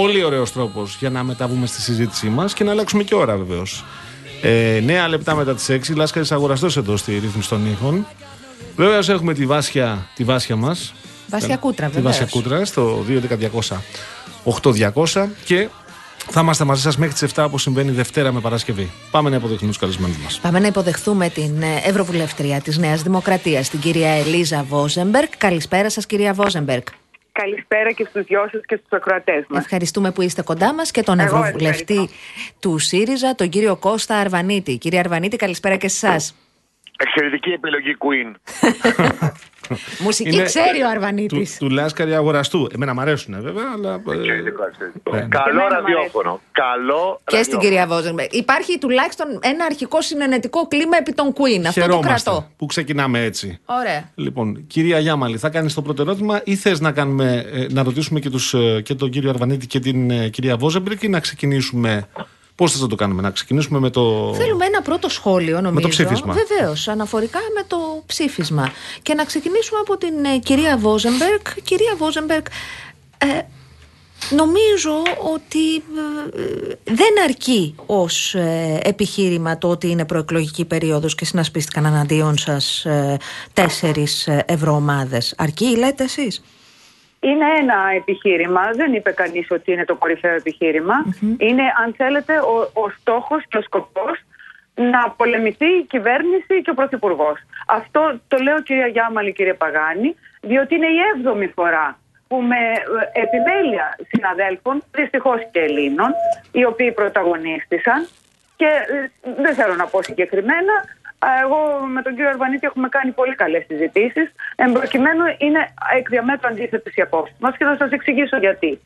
πολύ ωραίος τρόπος για να μεταβούμε στη συζήτησή μας και να αλλάξουμε και ώρα βεβαίως. Ε, νέα λεπτά μετά τις 6, Λάσκαρης Αγοραστός εδώ στη ρύθμιση των ήχων. Βέβαια έχουμε τη Βάσια, τη Βάσια μας. Βάσια Κούτρα, Τη Βάσια βεβαίως. Κούτρα στο 2.200 8200 και θα είμαστε μαζί σας μέχρι τις 7 όπως συμβαίνει Δευτέρα με Παρασκευή. Πάμε να υποδεχθούμε τους καλεσμένους μας. Πάμε να υποδεχθούμε την ε, Ευρωβουλευτρία της Νέας Δημοκρατίας, την κυρία Ελίζα Βόζεμπεργκ. Καλησπέρα σας κυρία Βόζεμπεργκ. Καλησπέρα και στους δυο σας και στους ακροατές μας. Ευχαριστούμε που είστε κοντά μας και τον Εγώ Ευρωβουλευτή ευχαριστώ. του ΣΥΡΙΖΑ, τον κύριο Κώστα Αρβανίτη. Κύριε Αρβανίτη, καλησπέρα και σε εσάς. Εξαιρετική επιλογή Queen. Μουσική Είναι- ξέρει ο Του, Αρβανίτης. του Λάσκαρη Αγοραστού. Εμένα μου αρέσουν βέβαια, αλλά... ε, Εξαιρετικό, εξαιρετικό. Ναι. Καλό Εμένα μου ραδιόφωνο. Καλό Και στην ραδιόφωνο. κυρία Βόζεμπεργκ. Υπάρχει τουλάχιστον ένα αρχικό συνενετικό κλίμα επί των Queen. Αυτό το χαιρόμαστε κρατώ. που ξεκινάμε έτσι. Ωραία. Λοιπόν, κυρία Γιάμαλη, θα κάνεις το πρώτο ερώτημα ή θες να, κάνουμε, ε, να ρωτήσουμε και, τους, ε, και τον κύριο Αρβανίτη και την ε, κυρία Βόζεμπεργκ ή να ξεκινήσουμε. Πώς θα το κάνουμε, να ξεκινήσουμε με το. Θέλουμε ένα πρώτο σχόλιο, νομίζω. το ψήφισμα. Βεβαίως, αναφορικά με το ψήφισμα. Και να ξεκινήσουμε από την ε, κυρία Βόζεμπεργκ. Κυρία Βόζεμπεργκ, ε, νομίζω ότι ε, δεν αρκεί ως ε, επιχείρημα το ότι είναι προεκλογική περίοδος και συνασπίστηκαν εναντίον σας ε, τέσσερις ε, ευρωομάδες. Αρκεί, λέτε εσείς; Είναι ένα επιχείρημα, δεν είπε κανείς ότι είναι το κορυφαίο επιχείρημα. Είναι, αν θέλετε, ο, ο στόχος και ο σκοπός να πολεμηθεί η κυβέρνηση και ο Πρωθυπουργός. Αυτό το λέω κυρία Γιάμαλη, κύριε Παγάνη, διότι είναι η έβδομη φορά που με ε, επιμέλεια συναδέλφων, δυστυχώς και Ελλήνων, οι οποίοι πρωταγωνίστησαν και ε, δεν θέλω να πω συγκεκριμένα, Α, Εγώ με τον κύριο Αρβανίτη έχουμε κάνει πολύ καλές συζητήσεις. Εν προκειμένου είναι εκ διαμέτρου αντίθετε οι απόψει μα και θα σας εξηγήσω γιατί.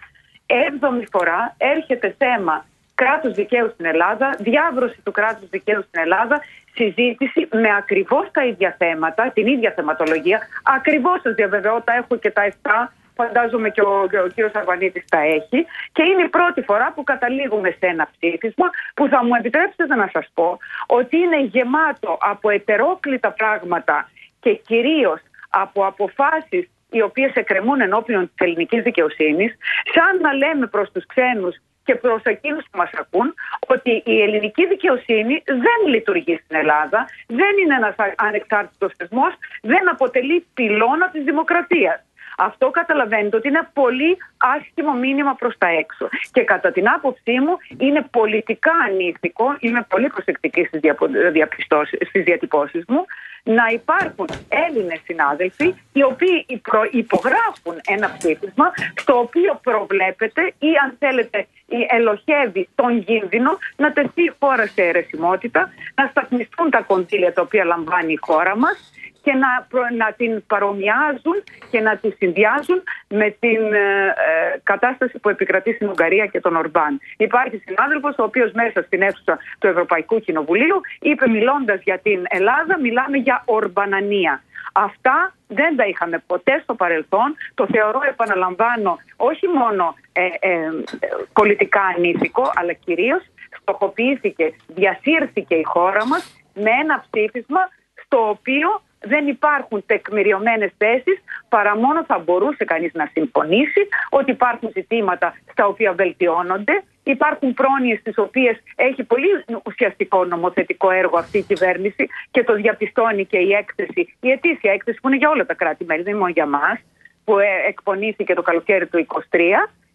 Έβδομη φορά έρχεται θέμα κράτους δικαίου στην Ελλάδα, διάβρωση του κράτους δικαίου στην Ελλάδα, συζήτηση με ακριβώς τα ίδια θέματα, την ίδια θεματολογία. Ακριβώς σας διαβεβαιώ, τα έχω και τα 7 φαντάζομαι και ο, και ο κύριος Αρβανίτης τα έχει και είναι η πρώτη φορά που καταλήγουμε σε ένα ψήφισμα που θα μου επιτρέψετε να σας πω ότι είναι γεμάτο από ετερόκλητα πράγματα και κυρίως από αποφάσεις οι οποίες εκκρεμούν ενώπιον της ελληνικής δικαιοσύνης σαν να λέμε προς τους ξένους και προς εκείνους που μας ακούν ότι η ελληνική δικαιοσύνη δεν λειτουργεί στην Ελλάδα, δεν είναι ένας α- ανεξάρτητος θεσμός, δεν αποτελεί πυλώνα της δημοκρατίας. Αυτό καταλαβαίνετε ότι είναι πολύ άσχημο μήνυμα προς τα έξω. Και κατά την άποψή μου είναι πολιτικά ανήθικο, είμαι πολύ προσεκτική στις, διαπο- διαπιστώσεις, στις διατυπώσεις μου, να υπάρχουν Έλληνες συνάδελφοι οι οποίοι υπρο- υπογράφουν ένα ψήφισμα στο οποίο προβλέπεται ή αν θέλετε ή ελοχεύει τον κίνδυνο να τεθεί η χώρα σε αιρεσιμότητα, να σταθμιστούν τα κονδύλια τα οποία λαμβάνει η χώρα μας και να, προ- να την παρομοιάζουν και να τη συνδυάζουν με την ε, ε, κατάσταση που επικρατεί στην Ουγγαρία και τον Ορμπάν. Υπάρχει συνάδελφος ο οποίος μέσα στην αίθουσα του Ευρωπαϊκού Κοινοβουλίου είπε μιλώντας για την Ελλάδα μιλάμε για Ορμπανανία. Αυτά δεν τα είχαμε ποτέ στο παρελθόν. Το θεωρώ, επαναλαμβάνω, όχι μόνο ε, ε, ε, πολιτικά ανήθικο, αλλά κυρίως στοχοποιήθηκε, διασύρθηκε η χώρα μας με ένα ψήφισμα στο οποίο δεν υπάρχουν τεκμηριωμένες θέσεις παρά μόνο θα μπορούσε κανείς να συμφωνήσει ότι υπάρχουν ζητήματα στα οποία βελτιώνονται Υπάρχουν πρόνοιες τις οποίες έχει πολύ ουσιαστικό νομοθετικό έργο αυτή η κυβέρνηση και το διαπιστώνει και η έκθεση, η ετήσια έκθεση που είναι για όλα τα κράτη-μέλη, δεν είναι μόνο για μας, που ε, εκπονήθηκε το καλοκαίρι του 2023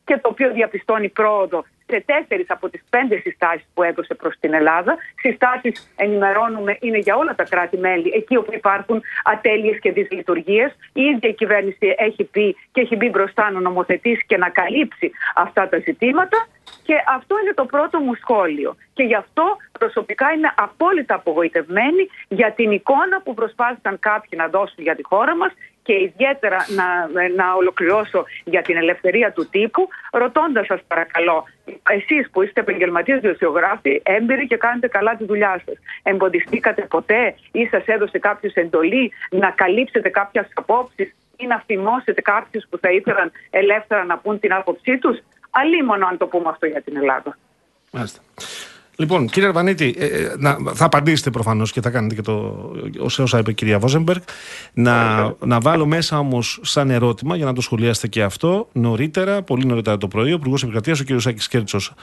και το οποίο διαπιστώνει πρόοδο σε τέσσερις από τις πέντε συστάσεις που έδωσε προς την Ελλάδα. Συστάσεις ενημερώνουμε είναι για όλα τα κράτη-μέλη, εκεί όπου υπάρχουν ατέλειες και δυσλειτουργίες. Η ίδια η κυβέρνηση έχει πει και έχει μπει μπροστά να νομοθετήσει και να καλύψει αυτά τα ζητήματα. Και αυτό είναι το πρώτο μου σχόλιο. Και γι' αυτό προσωπικά είμαι απόλυτα απογοητευμένη για την εικόνα που προσπάθησαν κάποιοι να δώσουν για τη χώρα μας και ιδιαίτερα να, να ολοκληρώσω για την ελευθερία του τύπου, ρωτώντας σας παρακαλώ, εσείς που είστε επαγγελματίες δημοσιογράφοι, έμπειροι και κάνετε καλά τη δουλειά σας, εμποδιστήκατε ποτέ ή σας έδωσε κάποιος εντολή να καλύψετε κάποιες απόψεις ή να φημώσετε κάποιους που θα ήθελαν ελεύθερα να πούν την άποψή τους, αλίμονο αν το πούμε αυτό για την Ελλάδα. Μάλιστα. Λοιπόν, κύριε Αρβανίτη, ε, ε, να, θα απαντήσετε προφανώς και θα κάνετε και το σε όσα είπε η κυρία Βόζεμπεργκ. Να, να βάλω μέσα όμως σαν ερώτημα για να το σχολιάσετε και αυτό. Νωρίτερα, πολύ νωρίτερα το πρωί, ο Υπουργός Επικρατείας, ο κ. Σάκης Κέρτσος,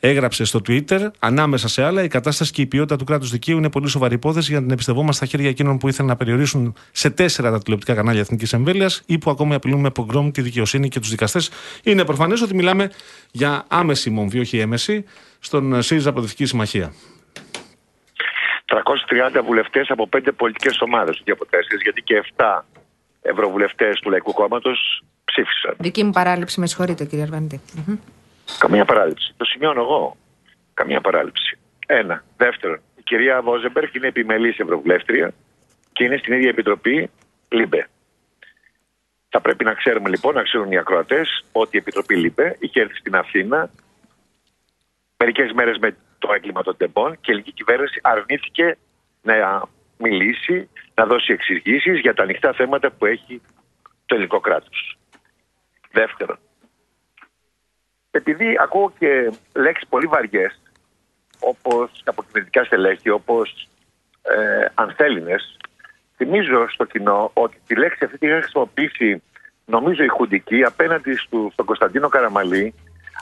έγραψε στο Twitter, ανάμεσα σε άλλα, η κατάσταση και η ποιότητα του κράτους δικαίου είναι πολύ σοβαρή υπόθεση για να την εμπιστευόμαστε στα χέρια εκείνων που ήθελαν να περιορίσουν σε τέσσερα τα τηλεοπτικά κανάλια εθνικής εμβέλειας ή που ακόμη απειλούν με πογκρόμ τη δικαιοσύνη και τους δικαστές. Είναι προφανές ότι μιλάμε για άμεση μομφή, όχι έμεση, στον ΣΥΡΙΖΑ Προοδευτική Συμμαχία. 330 βουλευτές από πέντε πολιτικές ομάδες, όχι από τέσσερις, γιατί και 7 ευρωβουλευτές του Λαϊκού Κόμματος ψήφισαν. Δική μου παράληψη, με συγχωρείτε κύριε Αρβανίτη. Μμμ. Καμία παράληψη. Το σημειώνω εγώ. Καμία παράληψη. Ένα. Δεύτερον, η κυρία Βόζεμπεργκ είναι επιμελής ευρωβουλεύτρια και είναι στην ίδια επιτροπή LIBE. Θα πρέπει να ξέρουμε λοιπόν, να ξέρουν οι ακροατές, ότι η επιτροπή LIBE είχε έρθει στην Αθήνα μερικές μέρες με το έγκλημα των Τεμπών και η ελληνική κυβέρνηση αρνήθηκε να μιλήσει, να δώσει εξηγήσεις για τα ανοιχτά θέματα που έχει το ελληνικό κράτος. Δεύτερον, επειδή ακούω και λέξεις πολύ βαριές, όπως από κυβερνητικά στελέχη, όπως ε, ανθέλινες, θυμίζω στο κοινό ότι τη λέξη αυτή τη είχα χρησιμοποιήσει, νομίζω η Χουντική, απέναντι στου, στον Κωνσταντίνο Καραμαλή,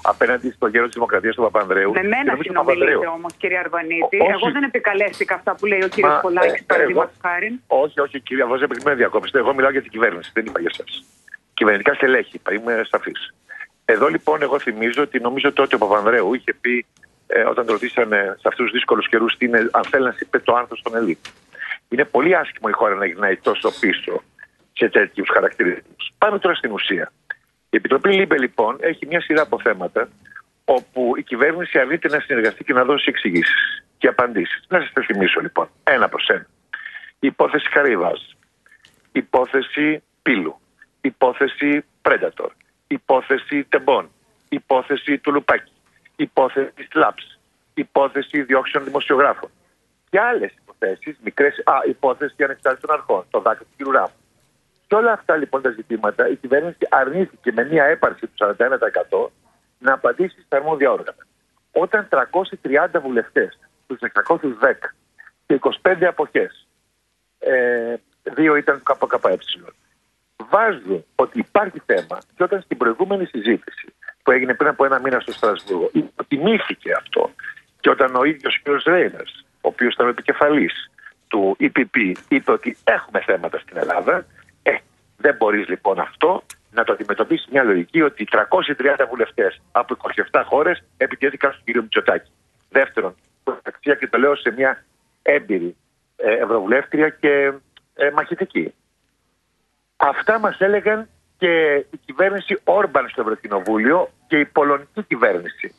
απέναντι στον γέρο της Δημοκρατίας του Παπανδρέου. Με και μένα νομίζω τον συνομιλείτε Παπανδρέου. όμως, κύριε Αρβανίτη. Ό- όχι. Εγώ δεν επικαλέστηκα αυτά που λέει ο κύριος Μα, Πολάκης, ε, παραδείγματος εγώ- χάρη. Όχι, όχι, κυρία Βόζε, επειδή με διακόψετε. Εγώ μιλάω για την κυβέρνηση, δεν είπα για εσάς. Κυβερνητικά στελέχη, είπα, είμαι σαφής. Εδώ λοιπόν, εγώ θυμίζω ότι νομίζω τότε ο Παπανδρέου είχε πει, ε, όταν το ρωτήσανε σε αυτούς τους δύσκολους καιρούς, τι είναι, αν θέλει να είπε το άνθος των Ελλήνων. Είναι πολύ άσχημο η χώρα να γυρνάει τόσο πίσω σε τέτοιους χαρακτηρισμούς. Πάμε τώρα στην ουσία. Η Επιτροπή LIBE λοιπόν έχει μια σειρά από θέματα όπου η κυβέρνηση αρνείται να συνεργαστεί και να δώσει εξηγήσεις και απαντήσεις. Να σας τα θυμίσω λοιπόν, ένα προς ένα. Η υπόθεση Καραϊβάζ, υπόθεση Πύλου, υπόθεση Predator, υπόθεση Τεμπών, υπόθεση του Λουπάκη, υπόθεση Σλάψ, υπόθεση διώξεων δημοσιογράφων και άλλες υποθέσεις, μικρές. Α, υπόθεση ανεξάρτητων αρχών, το δάκρυ του κ. Ράμου. Και όλα αυτά λοιπόν τα ζητήματα η κυβέρνηση αρνήθηκε με μια έπαρση του 41% να απαντήσει στα αρμόδια όργανα. Όταν 330 βουλευτές τους 610 και 25 αποχές, ε, δύο ήταν του ΚΚΕ, βάζουν ότι υπάρχει θέμα και όταν στην προηγούμενη συζήτηση που έγινε πριν από ένα μήνα στο Στρασβούργο υποτιμήθηκε αυτό και όταν ο ίδιος ο κ. Ρέινερς, ο οποίος ήταν επικεφαλής του EPP, είπε ότι έχουμε θέματα στην Ελλάδα, ε, δεν μπορείς λοιπόν αυτό να το αντιμετωπίσεις μια λογική ότι 330 βουλευτές από 27 χώρες επιτέθηκαν στον κύριο Μητσοτάκη. Δεύτερον, αξία και το λέω σε μια έμπειρη ε, ευρωβουλεύτρια και ε, μαχητική. Αυτά μας έλεγαν και η κυβέρνηση Όρμπαν στο Ευρωκοινοβούλιο και η πολωνική κυβέρνηση.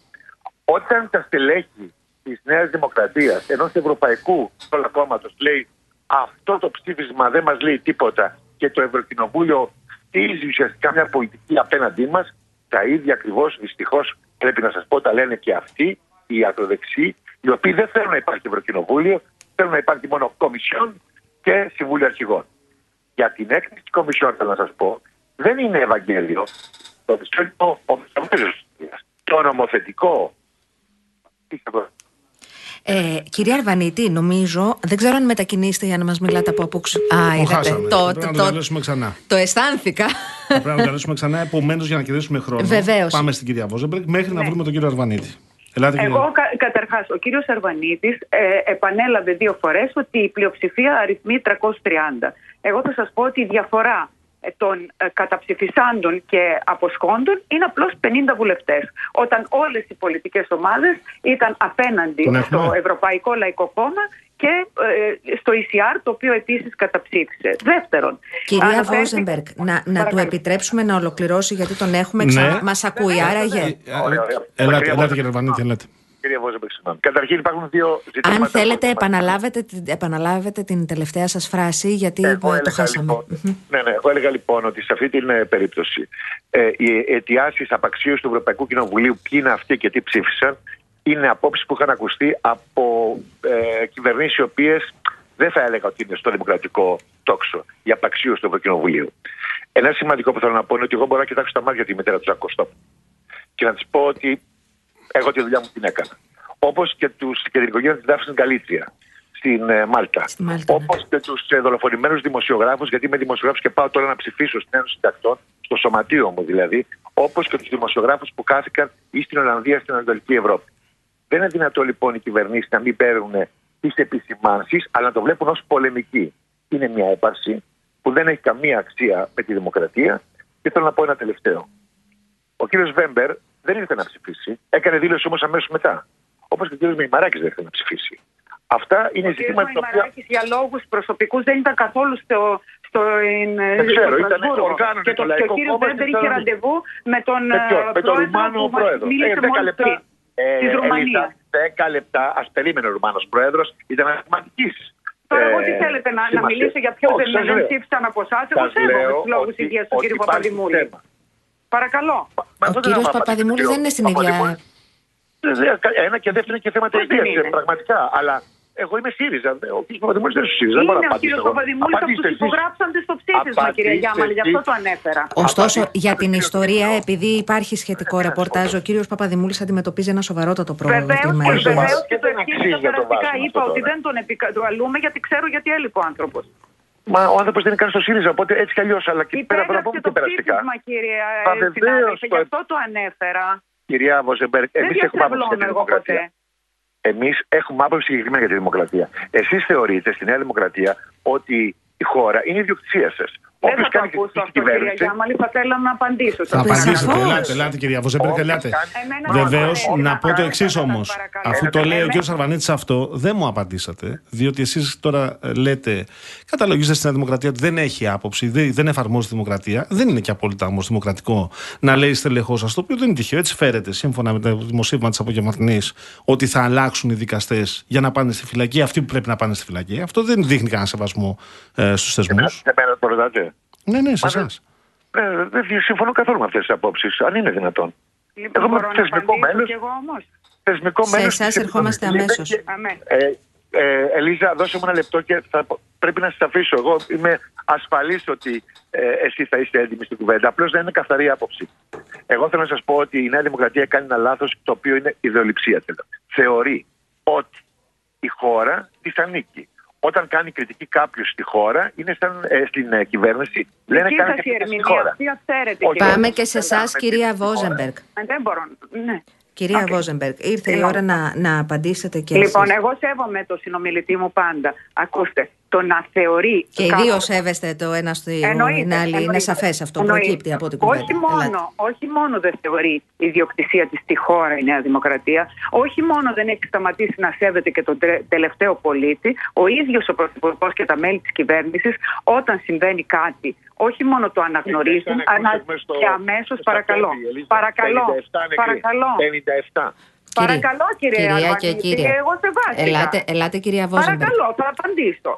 Όταν τα στελέχη της Νέας Δημοκρατίας, ενός Ευρωπαϊκού Όλα κόμματος, λέει αυτό το ψήφισμα δεν μας λέει τίποτα και το Ευρωκοινοβούλιο στηρίζει ουσιαστικά μια πολιτική απέναντί μας, τα ίδια ακριβώς δυστυχώς πρέπει να σας πω τα λένε και αυτοί, οι ακροδεξιοί, οι οποίοι δεν θέλουν να υπάρχει Ευρωκοινοβούλιο, θέλουν να υπάρχει μόνο Κομισιόν και Συμβούλιο Αρχηγών. Για την έκθεση της Κομισιόν, θέλω να σας πω, δεν είναι Ευαγγέλιο. Το Κομισιόν είναι ο ομοφυλόφιλος. Το νομοθετικό. Τι θα πω, Ε, κυρία Αρβανίτη, νομίζω, δεν ξέρω αν μετακινήσετε για να μας μιλάτε από απόξω. Α, Το είδατε. χάσαμε. Το, Πρέπει το, να το το, καλέσουμε ξανά. το αισθάνθηκα. Θα πρέπει να το καλέσουμε ξανά. Επομένως, για να κερδίσουμε χρόνο, Βεβαίως. πάμε στην κυρία Βόζεμπεργκ μέχρι να βρούμε τον κύριο Αρβανίτη. Ελάτε, κύριε. Εγώ, κα, καταρχάς, ο κύριος Αρβανίτης ε, επανέλαβε δύο φορές ότι η πλειοψηφία αριθμεί 330. Εγώ θα σας πω ότι η διαφορά ε, των ε, καταψηφισάντων και αποσχόντων είναι απλώς 50 βουλευτές. Όταν όλες οι πολιτικές ομάδες ήταν απέναντι Τον στο έχουμε. Ευρωπαϊκό Λαϊκό Κόμμα και ε, στο ECR, το οποίο επίσης καταψήφισε. Δεύτερον, Κυρία αναφέρθηκε- Βόζεμπεργκ, να, να του Παρακαλώ. επιτρέψουμε να ολοκληρώσει γιατί τον έχουμε Ναι. ξανά. Μας ακούει, άραγε. Ε, Ωραία, ωραία. Ελάτε, Κυρία ελάτε, κύριε Βόζεμπεργκ. Αρβανίτη, ελάτε. Κύριε Βόζεμπεργκ, συγγνώμη. Καταρχήν υπάρχουν δύο ζητήματα. Αν θέλετε, που- επαναλάβετε, την- επαναλάβετε την τελευταία σας φράση, γιατί Εγώ ε, το έλεγα, χάσαμε. Λοιπόν, ναι, ναι, εγώ έλεγα λοιπόν ότι σε αυτή την ε, περίπτωση ε, οι αιτιάσεις απαξίωσης του Ευρωπαϊκού Κοινοβουλίου, ποιοι είναι αυτοί και τι ψήφισαν, είναι απόψεις που είχαν ακουστεί από ε, κυβερνήσεις οι οποίες δεν θα έλεγα ότι είναι στο δημοκρατικό τόξο η απαξίωση του Ευρωκοινοβουλίου. Ένα σημαντικό που θέλω να πω είναι ότι εγώ μπορώ να κοιτάξω στα μάτια τη μητέρα του Ζακοστόπ και να της πω ότι εγώ τη δουλειά μου την έκανα. Όπως και, τους, και την οικογένεια της Δάφνης Γκαλίτσια στην ε, Μάλτα. Στη Μάλτα, ναι. Όπως και τους ε, δολοφονημένους δημοσιογράφους, γιατί είμαι δημοσιογράφος και πάω τώρα να ψηφίσω στην Ένωση Συντακτών, στο σωματείο μου δηλαδή, όπως και τους δημοσιογράφους που κάθηκαν ή στην Ολλανδία, στην Ανατολική Ευρώπη. Δεν είναι δυνατό λοιπόν οι κυβερνήσεις να μην παίρνουν τις επισημάνσεις, αλλά να το βλέπουν ως πολεμική. Είναι μια έπαρση που δεν έχει καμία αξία με τη δημοκρατία. Και θέλω να πω ένα τελευταίο. Ο κύριος Βέμπερ δεν ήρθε να ψηφίσει. Έκανε δήλωση όμως αμέσως μετά. Όπως και ο κύριος Μημαράκη δεν ήρθε να ψηφίσει. Αυτά είναι Ο κ. ζητήματα τα οποία. Μαράκης για λόγους προσωπικούς δεν ήταν καθόλου στο, στο, ε, Δεν ξέρω, στο ήταν Στρασβούργο. οργάνωνε και, το το, και Λαϊκό ο κύριος Κόμμα Βέμπερ στη είχε Θεσσαλονίκη. ραντεβού με τον, Με, ποιον; ε, με τον πρόεδρο Ρουμάνο που μας πρόεδρο. μίλησε δέκα μόλις λεπτά. πριν. της Ρουμανίας. Ελίζα, 10 λεπτά, ας περίμενε ο Ρουμάνος πρόεδρος, ήταν σημαντική. Τώρα εγώ τι θέλετε να, να μιλήσω για ποιους δεν, δεν ψήφισαν από εσάς. Εγώ σέβομαι τους λόγους υγείας του κύριου Παπαδημούλη. Παρακαλώ. Ο κύριος Παπαδημούλης δεν είναι στην ίδια- Ένα και δεύτερο είναι και θέματα Πώς δεν υγεία, είναι; πραγματικά. Αλλά εγώ είμαι ΣΥΡΙΖΑ. Ο κ. Παπαδημούλης δεν είναι στο ΣΥΡΙΖΑ. δεν μπορώ να Είναι ο απαντήσω κύριος εγώ. Παπαδημούλης από Απαντήστε τους εσείς. υπογράψαντες στο ψήφισμα, Απαντήστε κυρία Γιάμαλη, γι' αυτό εσείς. το ανέφερα. Ωστόσο, Απαντήστε για την στο ιστορία, κύριο. επειδή υπάρχει σχετικό ρεπορτάζ, ο κύριος Παπαδημούλης αντιμετωπίζει ένα σοβαρότατο Βεβαίως πρόβλημα. και Βεβαίως. βεβαίως και Και το δεν ευχήθηκα αξίζει να το περαστικά. βάζουμε Είπα αυτό ότι τώρα. δεν τον επικαλούμε γιατί ξέρω γιατί έλειπε ο άνθρωπος. Μα ο άνθρωπος δεν είναι καν στο ΣΥΡΙΖΑ, οπότε έτσι κι αλλιώς. Αλλά και πέρα από να Υπέγραψε πούμε το και περαστικά. ψήφισμα, κύριε Μα ε, βεβαίως, συνάδελφε, γι' το- αυτό το ανέφερα. Κυρία Βοζεμπέρκ, Δεν εμείς έχουμε άποψη για διαστρεβλώνω τη εγώ δημοκρατία. ποτέ. Εμείς έχουμε άποψη συγκεκριμένα για τη δημοκρατία. Εσείς θεωρείτε στη Νέα Δημοκρατία ότι η χώρα είναι ιδιοκτησία σας. Δεν Όποιο θα το κάνει ακούσω κριτική στην αυτό, κυρία κυβέρνηση. Γιάμαλη, θα θέλω να απαντήσω. Θα απαντήσετε. Σαφώς. Ελάτε, ελάτε, κυρία Βοζέμπερκ, Όποιος ελάτε. κάνει- Εμένα Βεβαίως, δεν μου να αρέσει πω το να εξής κάνετε, όμως. σας παρακαλώ. Αφού το λέει ο Εμένα- κ. Αρβανίτης αυτό, δεν μου απαντήσατε. Διότι εσείς τώρα ε, λέτε, καταλογίζετε στην Δημοκρατία ότι δεν έχει άποψη, δεν, δεν εφαρμόζει τη δημοκρατία. Δεν είναι και απόλυτα όμως δημοκρατικό να λέει στελεχό σας, το οποίο δεν είναι τυχαίο. Έτσι φέρεται σύμφωνα με το δημοσίευμα της απογευματινής ότι θα αλλάξουν οι δικαστές για να πάνε στη φυλακή, αυτοί που πρέπει να πάνε στη φυλακή. Αυτό δεν δείχνει κανένα σεβασμό ε, στους θεσμούς. Σε μένα το ρωτάτε. Ναι, ναι, σε Μα εσάς. Ε, δεν συμφωνώ καθόλου με αυτές τις απόψεις, αν είναι δυνατόν. Λοιπόν, Εγώ είμαι μπορώ να θεσμικό απαντήσω μέλος. κι εγώ όμως. Θεσμικό Σε μέλος εσάς της ερχόμαστε Επιτροπής. αμέσως. Και- Αμέ. Ε, ε, Ελίζα, δώσε μου ένα λεπτό και θα, πρέπει να σας αφήσω. Εγώ είμαι ασφαλής ότι ε, εσείς θα είστε έτοιμοι στην κουβέντα. Απλώς δεν είναι καθαρή άποψη. Εγώ θέλω να σας πω ότι η Νέα Δημοκρατία κάνει ένα λάθος το οποίο είναι ιδεολειψία. τέλος. Θεωρεί ότι η χώρα τη ανήκει. Όταν κάνει κριτική κάποιος στη χώρα, είναι σαν ε, στην ε, κυβέρνηση, λένε Δική κάνει σας η κριτική στη ερμηνεία, χώρα. αυτή ξέρετε. Όχι, κύριε. Πάμε και σε εσάς, Πάμε κυρία στη χώρα. Βόζεμπεργκ. Ε, Δεν μπορώ. Ναι. Κυρία Οκ. Βόζεμπεργκ, ήρθε η Λοιπόν. ώρα να, να απαντήσετε και Λοιπόν, εσείς. εγώ σέβομαι το συνομιλητή μου πάντα. Ακούστε, το να θεωρεί. Και οι κάποιος- δύο σέβεστε το ένα στην Εννοείται, άλλη. Είναι εννοείται. σαφές αυτό. Εννοείται. Προκύπτει από την κουβέντα. Όχι μόνο, Ελάτε. όχι μόνο δεν θεωρεί η ιδιοκτησία της στη χώρα η Νέα Δημοκρατία, όχι μόνο δεν έχει σταματήσει να σέβεται και τον τρε- τελευταίο πολίτη, ο ίδιος ο Πρωθυπουργός και τα μέλη της κυβέρνησης, όταν συμβαίνει κάτι, όχι μόνο το αναγνωρίζουν, αλλά και αμέσως παρακαλώ. Παρακαλώ. Παρακαλώ. 57. Παρακαλώ, κύριε Κυρία και Αρβανίτη, κύριε. εγώ σεβάστηκα. Ελάτε, ελάτε, κυρία Βόζεμπεργκ. Παρακαλώ, θα απαντήσω.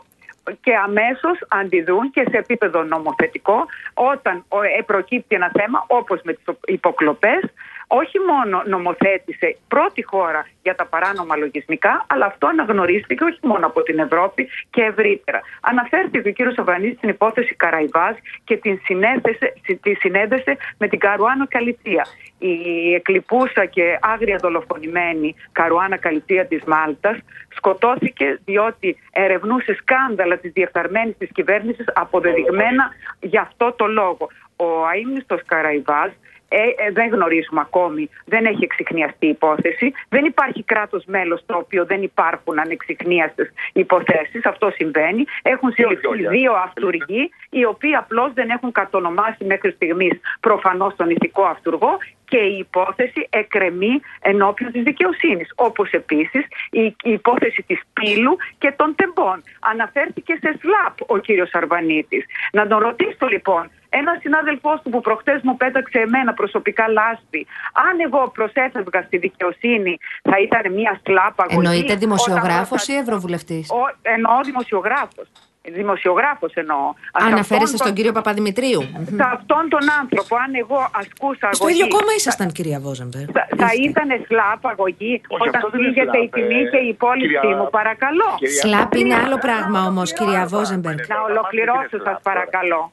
Και αμέσως αντιδρούν και σε επίπεδο νομοθετικό όταν ο- ε, προκύπτει ένα θέμα όπως με τις υποκλοπές όχι μόνο νομοθέτησε πρώτη χώρα για τα παράνομα λογισμικά, αλλά αυτό αναγνωρίστηκε όχι μόνο από την Ευρώπη και ευρύτερα. Αναφέρθηκε ο κύριος Σαββανής στην υπόθεση Καραϊβάς και την συνέθεσε, τη συνέδεσε με την Καρουάνο Καλυτσία. Η εκλειπούσα και άγρια δολοφονημένη Καρουάνα Καλυτσία της Μάλτας σκοτώθηκε διότι ερευνούσε σκάνδαλα της διεφθαρμένης της κυβέρνησης αποδεδειγμένα για αυτό το λόγο. Ο αείμνηστος Καραϊβάς ε, ε, δεν γνωρίζουμε ακόμη, δεν έχει εξυχνιαστεί η υπόθεση. Δεν υπάρχει κράτος μέλος το οποίο δεν υπάρχουν ανεξυχνίαστες υποθέσεις. Αυτό συμβαίνει. Έχουν συλληφθεί λόγια. δύο αυτούργοι, οι οποίοι απλώς δεν έχουν κατονομάσει μέχρι στιγμής προφανώς τον ηθικό αυτούργο και η υπόθεση εκρεμεί ενώπιον της δικαιοσύνης. Όπως επίσης η, η υπόθεση της Πύλου και των τεμπών. Αναφέρθηκε σε ΣΛΑΠ ο κύριος Αρβανίτης. Να τον ρωτήσω λοιπόν, ένα συνάδελφό του που προχτές μου πέταξε εμένα προσωπικά λάσπη, αν εγώ προσέφευγα στη δικαιοσύνη, θα ήταν μια σλάπα αγωγή. Εννοείται όταν δημοσιογράφος προστα- ή ευρωβουλευτής; Ο- εννοώ δημοσιογράφος. Δημοσιογράφος εννοώ. Σε Αναφέρεστε αυτόν στον τον- κύριο Παπαδημητρίου. Σε αυτόν τον άνθρωπο, αν εγώ ασκούσα Στο αγωγή, ίδιο κόμμα ήσασταν, κυρία Βόζεμπεργκ. θα, θα ήταν σλάπ αγωγή Όχι, όταν αυτό δεν είναι φύγεται η σλάπ, τιμή ε, και η υπόλοιψή κυρία- μου. Παρακαλώ. κυρία- Σλάπ είναι Ναι, άλλο να πράγμα όμως, ολοκληρώσω. κυρία Βόζεμπεργκ. Να ολοκληρώσω σας παρακαλώ. Να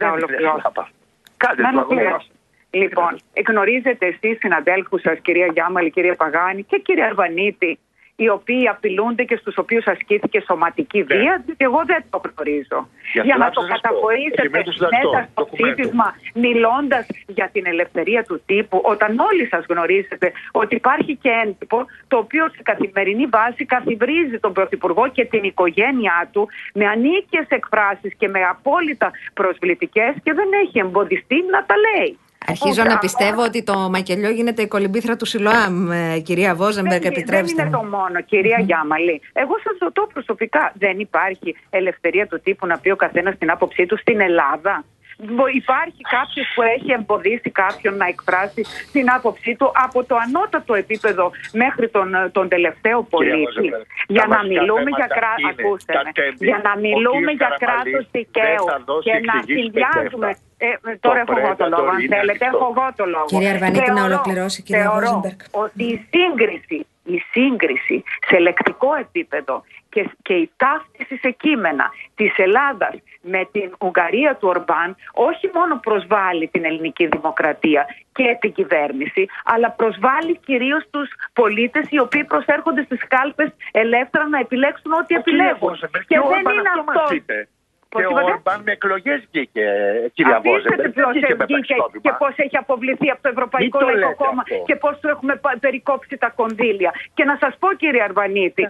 Δεν είναι ολοκληρώσω. σλάπα. Κάντε Να το αγώνα. ολοκληρώσω. Λοιπόν, γνωρίζετε εσείς συναδέλφους σας, κυρία Γιάμαλη, κυρία Παγάνη και κύριε Αρβανίτη, οι οποίοι απειλούνται και στους οποίους ασκήθηκε σωματική Ναι. βία, διότι εγώ δεν το γνωρίζω. Γι' αυτό Για να να το σας πω. καταχωρήσετε Επιμένω στο συντακτό, μέσα στο ντοκουμέντο. ψήφισμα, μιλώντας για την ελευθερία του τύπου, όταν όλοι σας γνωρίζετε ότι υπάρχει και έντυπο, το οποίο σε καθημερινή βάση καθιβρίζει τον Πρωθυπουργό και την οικογένειά του με ανίκες εκφράσεις και με απόλυτα προσβλητικές και δεν έχει εμποδιστεί να τα λέει. Αρχίζω Οπότε, να πιστεύω ότι το μακελιό γίνεται η κολυμπήθρα του Σιλοάμ, ε, κυρία Βόζεμπεργκ, δεν, επιτρέψτε δεν είναι μου. το μόνο, κυρία Γιάμαλη. Εγώ σας ρωτώ προσωπικά, δεν υπάρχει ελευθερία του τύπου να πει ο καθένας την άποψή του στην Ελλάδα; Μπο- Υπάρχει κάποιος που έχει εμποδίσει κάποιον να εκφράσει την άποψή του από το ανώτατο επίπεδο μέχρι τον, ε, τον τελευταίο πολίτη. Βόζεμπερ, Για τα να βασικά μιλούμε για θέματα κράτο. είναι Ακούστε τα με. τέμπη. Για να Ο μιλούμε κύριος για Καραμαλής κράτος δικαίου δεν θα δώσει και να εξηγήσεις συνδυάζουμε. πεντέφτα. Ε, ε, τώρα Το έχω εγώ το λόγο, αν Predator είναι θέλετε. ανοιχτό. Έχω εγώ το λόγο. Κυρία Αρβανίτη, να Θεωρώ- ολοκληρώσει, κυρία θεωρώ Βόζεμπεργκ. ότι η σύγκριση, η σύγκριση σε λεκτικό επίπεδο και, και η ταύτιση σε κείμενα της Ελλάδας με την Ουγγαρία του Ορμπάν όχι μόνο προσβάλλει την ελληνική δημοκρατία και την κυβέρνηση, αλλά προσβάλλει κυρίως τους πολίτες οι οποίοι προσέρχονται στις κάλπες ελεύθερα να επιλέξουν ό,τι Ο κύριε επιλέγουν. Βόζεμπερ, Και ο δεν Ορμπάν είναι αυτός μας αυτό. είπε. Πώς Και ο είπατε; Ορμπάν με εκλογές βγήκε, κυρία Αφήστε Βόζεμπερ. ποιο Δεν βγήκε με βγήκε πραξικόπημα. και πώς έχει αποβληθεί από το Ευρωπαϊκό Μην το Λαϊκό λέτε Κόμμα αυτό. και πώς του έχουμε πα- περικόψει τα κονδύλια. Και να σας πω, κύριε Αρβανίτη,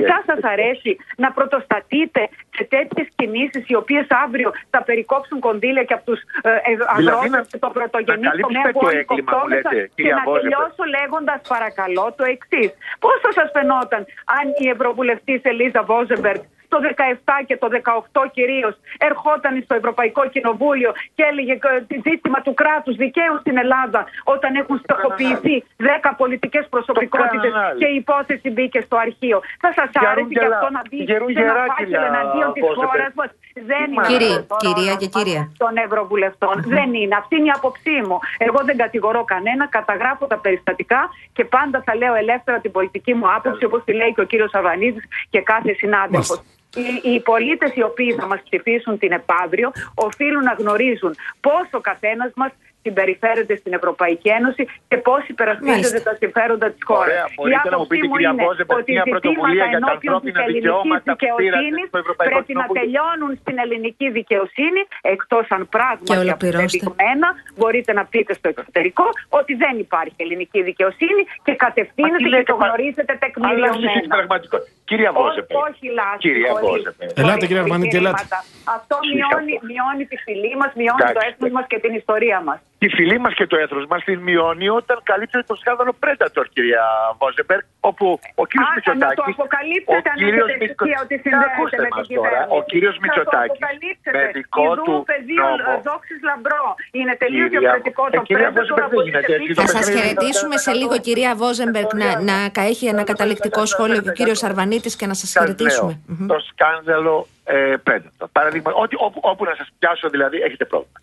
εσά σας αρέσει να πρωτοστατείτε σε τέτοιες κινήσεις οι οποίες αύριο θα περικόψουν κονδύλια και από τους ε, αγρότες να- και το πρωτογενή να τομέα καλύψετε που το έγκλημα, μου ανοιχτόκόμεσα. λέτε, Και κυρία να Βόζεμπερ. τελειώσω λέγοντας παρακαλώ το εξής. Πώ θα σας φαινόταν αν η Ευρωβουλευτής Ελίζα Βόζεμπεργκ το 17 και το 18 κυρίως ερχόταν στο Ευρωπαϊκό Κοινοβούλιο και έλεγε ε, το ζήτημα του κράτους δικαίου στην Ελλάδα όταν έχουν στοχοποιηθεί 10 πολιτικές προσωπικότητε κάνανε άλλοι. και η υπόθεση μπήκε στο αρχείο. Θα σας Γερούν άρεσε και γερά- αυτό να μπει γερούν σε ένα γερά, φάκελο κυρία εναντίον της Βόζεμπεργκ. χώρας μας. Δεν είναι Κύριε, αυτό το κυρία ρόλο και μας κύριε. των Ευρωβουλευτών. Δεν είναι. Αυτή είναι η άποψή μου. Εγώ δεν κατηγορώ κανένα, καταγράφω τα περιστατικά και πάντα θα λέω ελεύθερα την πολιτική μου άποψη, όπως τη λέει και ο κύριος Αβανίδη και κάθε συνάδελφος. Οι, οι πολίτες οι οποίοι θα μας ψηφίσουν την επαύριο οφείλουν να γνωρίζουν πώς ο καθένας μας συμπεριφέρεται στην Ευρωπαϊκή Ένωση και πώς υπερασπίζεται Μάλιστα. τα συμφέροντα της χώρας. Ωραία, Η μπορείτε να μου άποψή πείτε, μου κυρία είναι Βόζεμπεργκ, ότι μια πρωτοβουλία ζητήματα για τα ενώπιον της ανθρώπινα ελληνικής δικαιώματα που πήρατε δικαιοσύνης στο Ευρωπαϊκό πρέπει να Κοινοβούλιο. τελειώνουν στην ελληνική δικαιοσύνη εκτός αν Και πράγματι ολοκληρώστε. αποδεδειγμένα μπορείτε να πείτε στο εξωτερικό ότι δεν υπάρχει ελληνική δικαιοσύνη και Μα κατευθύνεται τι και λέτε, το μα- γνωρίζετε Αλλάζει την τεκμηριωμένα. πραγματικότητα. Κυρία Όχι, Βόζεμπερ. όχι λάθος. Κυρία πολύ. Βόζεμπερ. Ελάτε, Πολύ κυρία Αρβανίτη, ελάτε. επιχειρήματα. Αυτό Συγχαρητήρια. μειώνει, μειώνει τη φυλή μας, μειώνει το Εντάξει. έθνος μας και την ιστορία μας. Τη φυλή μας και το έθνο μας την μειώνει όταν καλύπτει το σκάνδαλο Predator, κυρία Βόζεμπεργκ, όπου ο κύριος Α, Μητσοτάκη. να το αποκαλύψετε αν έχετε στοιχεία ότι συνδέεται με την κυβέρνηση. Ο κύριος Να το Μητσοτάκης αποκαλύψετε. με δικό Ιδού του πεδίο νόμο. δόξης λαμπρό. Είναι τελείως Κυρία- διαφορετικό Ε, το κυρία Predator Βόζεμπεργκ, από δεν την γίνεται έτσι. επίθεση. Θα Το σας παιχνίδι χαιρετήσουμε σε λίγο, κυρία Βόζεμπεργκ, να, να κα- έχει ένα καταληκτικό σχόλιο και ο κύριος Αρβανίτη και να σας Σας χαιρετήσουμε. λέω, Μμμ. Το σκάνδαλο ε, Predator. Παραδείγμα, ότι, όπου, όπου να σας πιάσω δηλαδή έχετε πρόβλημα.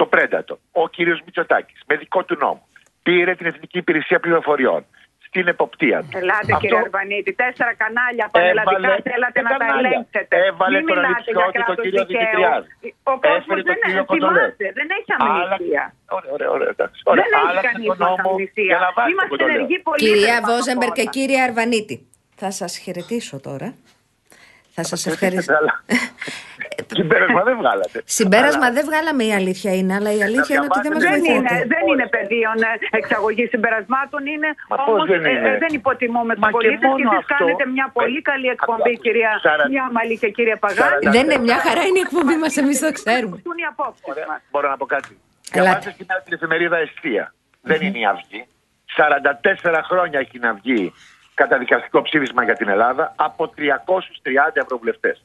Το Predator. Ο κύριος Μητσοτάκης με δικό του νόμο πήρε την Εθνική Υπηρεσία Πληροφοριών στην εποπτεία του. Ελάτε Αυτό κύριε Αρβανίτη, τέσσερα κανάλια πανελλαδικά Έβαλε- θέλατε να τα κανάλια. ελέγξετε. Έβαλε Μην τον μιλάτε ανιψιό για του, τον κράτος κύριο δικαίου. Δημητριάδη. Ο κόσμος Έφερε τον δεν κύριο Κοντολέ. θυμάται, δεν έχει αμνηστία. Άλλαξε- Ωραία, ωραία, ωραία. εντάξει. Ωραία, Δεν έχει άλλαξε κανείς τον μας νόμο αμνηστία. για να βάζει τον Είμαστε Κοντολέ. ενεργοί πολίτες Κυρία πάνω απ' Βόζεμπεργκ και όλα. κύριε Αρβανίτη, θα σας χαιρετήσω τώρα. Θα σας ευχαριστήσω. Αλλά Συμπέρασμα δεν βγάλατε. Συμπέρασμα Αλλά- δεν βγάλαμε η αλήθεια είναι, αλλά η αλήθεια είναι ότι δεν μας Δεν είναι, βοηθάτε. δεν είναι πεδίο εξαγωγή συμπερασμάτων, είναι Μα πώς όμως δεν ε, είναι; ε, δεν υποτιμούμε Μα τους και πολίτες και μόνο εσείς αυτό- κάνετε μια πολύ Ε, καλή ακούω, εκπομπή, ακούω. κυρία Σαρα- Μιάμαλη και κύριε Παγάνη. Σαρα- Δεν είναι μια χαρά, είναι η εκπομπή μας, εμείς το ξέρουμε. Πού είναι οι απόψεις Ωραία, μας. Μπορώ να πω κάτι. Ελάτε. Διαβάζετε σήμερα την εφημερίδα Εστία. Δεν είναι η Αυγή. 44 χρόνια έχει να βγει καταδικαστικό ψήφισμα για την Ελλάδα από 330 ευρωβουλευτές.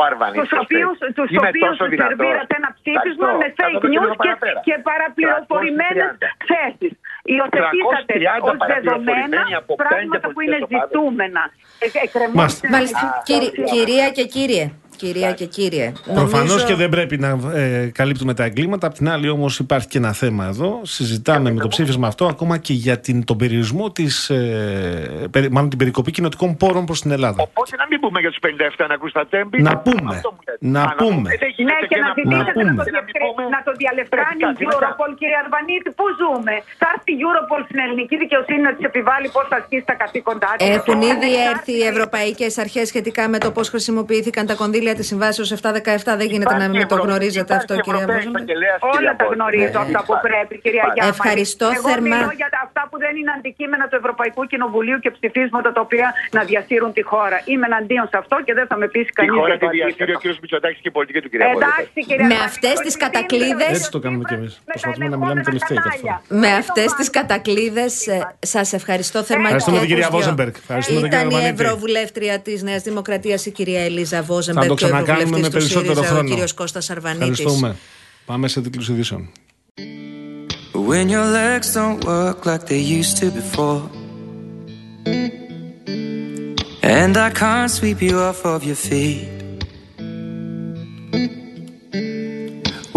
Ο Αρβανίτης. Τους οποίους, τους Είναι οποίους τόσο δυνατός. σερβίρατε ένα ψήφισμα Ευχαριστώ. με Θα το fake πω και λίγο news και, παραπέρα. και παραπληροφορημένες 330. θέσεις. Υιοθετήσατε 330 ως δεδομένα παραπληροφορημένοι από πέντε πράγματα που είναι πολιτικές ομάδες. ζητούμενα. Ε, εκκρεμούν Μάλιστα. στην Μάλιστα. ελληνική Κύριε- δικαιοσύνη. κυρία και κύριε, κυρία και κύριε. Προφανώς Νομίζω- και δεν πρέπει να ε, καλύπτουμε τα εγκλήματα. Απ' την άλλη, όμως, υπάρχει και ένα θέμα εδώ. Συζητάμε με το ψήφισμα αυτό ακόμα και για την, τον περιορισμό της. Ε, περι- μάλλον την περικοπή κοινοτικών πόρων προς την Ελλάδα. Οπότε να μην πούμε για τους 57 να ακούς τα τέμπη. Να πούμε. Αυτό μου λέτε. Να Α, πούμε. Ε, δεν γίνεται Ναι, και να να πούμε. ζητήσετε να, πούμε. το Και να μην διευκρι- πούμε. να το διαλευκάνει η Κάτσε, κάτσε, Europol, κύριε Αλβανίτη. Πού ζούμε; Θα έρθει η Europol στην ελληνική δικαιοσύνη να της επιβάλλει πώς θα ασκήσει τα καθήκοντά της. Έχουν ήδη έρθει οι ευρωπαϊκές αρχές σχετικά με το πώς χρησιμοποιήθηκαν τα κονδύλια τη συμβάσεω 717. Δεν γίνεται να μην το γνωρίζετε αυτό, κυρία Βόζενμπεργκ. Όλα τα γνωρίζω αυτά που πρέπει, κυρία Γιάννη. Ευχαριστώ Εγώ θερμά. μιλώ για αυτά που δεν είναι αντικείμενα του Ευρωπαϊκού Κοινοβουλίου και ψηφίσματα τα οποία να διασύρουν τη χώρα. Είμαι εναντίον σε αυτό και δεν θα με πείσει Η κανείς χώρα για τη το διασύρει ο αντίθετο. κ. Μητσοτάκης και η πολιτική του κυρία Εντάξει, κυρία Με Αλβανίτη, αυτές το τις ότι κατακλείδες- Έτσι το κάνουμε κι εμείς. με τα Προσπαθούμε να μιλάμε ελεγχόμενα τελευταίοι γι' αυτό. κανάλια. Με Δεν αυτές το τι βάζω. κατακλείδες, σας ευχαριστώ θερμά Ευχαριστούμε και την κυρία τους δυο. Βόζενμπεργκ. Ευχαριστούμε τον κύριο Ήταν η Αλβανίτη. Ευρωβουλεύτρια της Νέας Δημοκρατίας, η κυρία Ελίζα Θα Βόζενμπεργκ το και ο ξανακάνουμε Ευρωβουλευτή με του περισσότερο ΣΥΡΙΖΑ, ο χρόνο. κύριο Κώστα Αρβανίτη. Ευχαριστούμε. Πάμε σε τίτλου ειδήσεων. When your legs don't work like they used to before. And I can't sweep you off of your feet.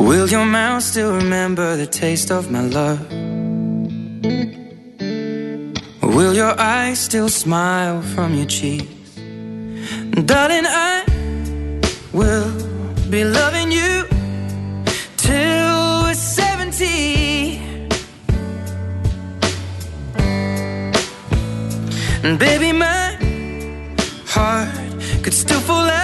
Will your mouth still remember the taste of my love? Will your eyes still smile from your cheeks? Darling, I will be loving you till we're 70. And baby, my heart could still fall as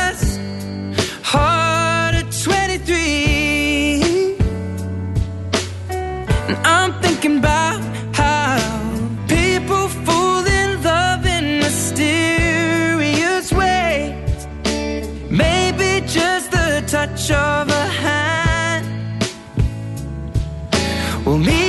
touch of a hand. Well, me,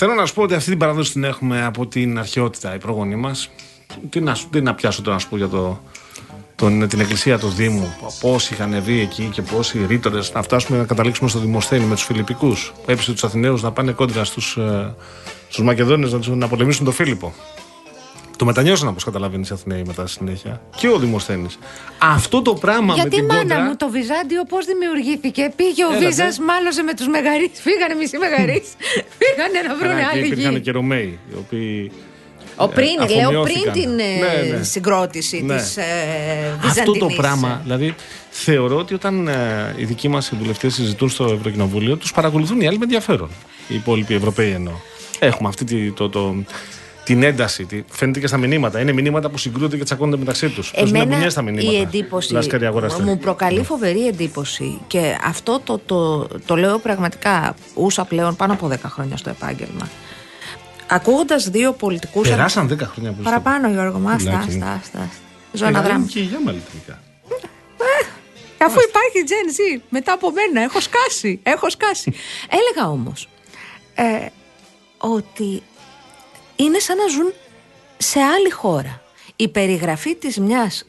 Θέλω να σου πω ότι αυτή την παράδοση την έχουμε από την αρχαιότητα οι πρόγονοί μας. Τι να, σου- τι να πιάσω τώρα να σου πω για το, τον, την εκκλησία του Δήμου. Πόσοι είχαν βγει εκεί και πόσοι ρήτορες να φτάσουμε να καταλήξουμε στο Δημοσθένη με τους Φιλιππικούς. Που έπεισε τους Αθηναίους να πάνε κόντρα στους ε, στους Μακεδόνες να, τους- να πολεμήσουν τον Φίλιππο. Το μετανιώσαν όπως καταλαβαίνεις οι Αθηναίοι μετά στη συνέχεια. Και ο Δημοσθένης. Αυτό το πράγμα με Γιατί την μάνα κόντρα. μου το Βυζάντιο πώς δημιουργήθηκε; Πήγε ο Έλατε. Βίζας, μάλωσε με τους μεγαρείς. Φύγανε μισοί μεγαρείς. Φύγανε να βρουν Καλά, και άλλη υπήρχαν γη. και Ρωμαίοι, οι οποίοι Ο πριν, ε, λέω πριν αφομοιώθηκαν. την ε, Ναι, ναι. συγκρότηση Ναι. της ε, Αυτό Βυζαντινής. το πράγμα, δηλαδή θεωρώ ότι όταν ε, οι δικοί μας βουλευτέ συζητούν στο Ευρωκοινοβούλιο, τους παρακολουθούν οι άλλοι με ενδιαφέρον. Οι υπόλοιποι Ευρωπαίοι εννοώ. Έχουμε αυτή τη, το, το, την ένταση. Τη, φαίνεται και στα μηνύματα. Είναι μηνύματα που συγκρούονται και τσακώνονται μεταξύ τους. Εμένα στα μηνύματα. η εντύπωση Λάσκαροι αγοραστέ. μου προκαλεί φοβερή εντύπωση και αυτό το, το, το λέω πραγματικά ούσα πλέον πάνω από 10 χρόνια στο επάγγελμα. Ακούγοντας δύο πολιτικούς. Περάσαν 10 χρόνια που Παραπάνω, Γιώργο, μου, άστα, Πουλάκι μου. άστα, άστα. Ζω ένα δράμα. Και η Γιάμα λειτουργικά. Αφού υπάρχει Gen Z μετά από μένα, έχω σκάσει. Έχω σκάσει. Έλεγα όμως ε, ότι είναι σαν να ζουν σε άλλη χώρα. Η περιγραφή της μιας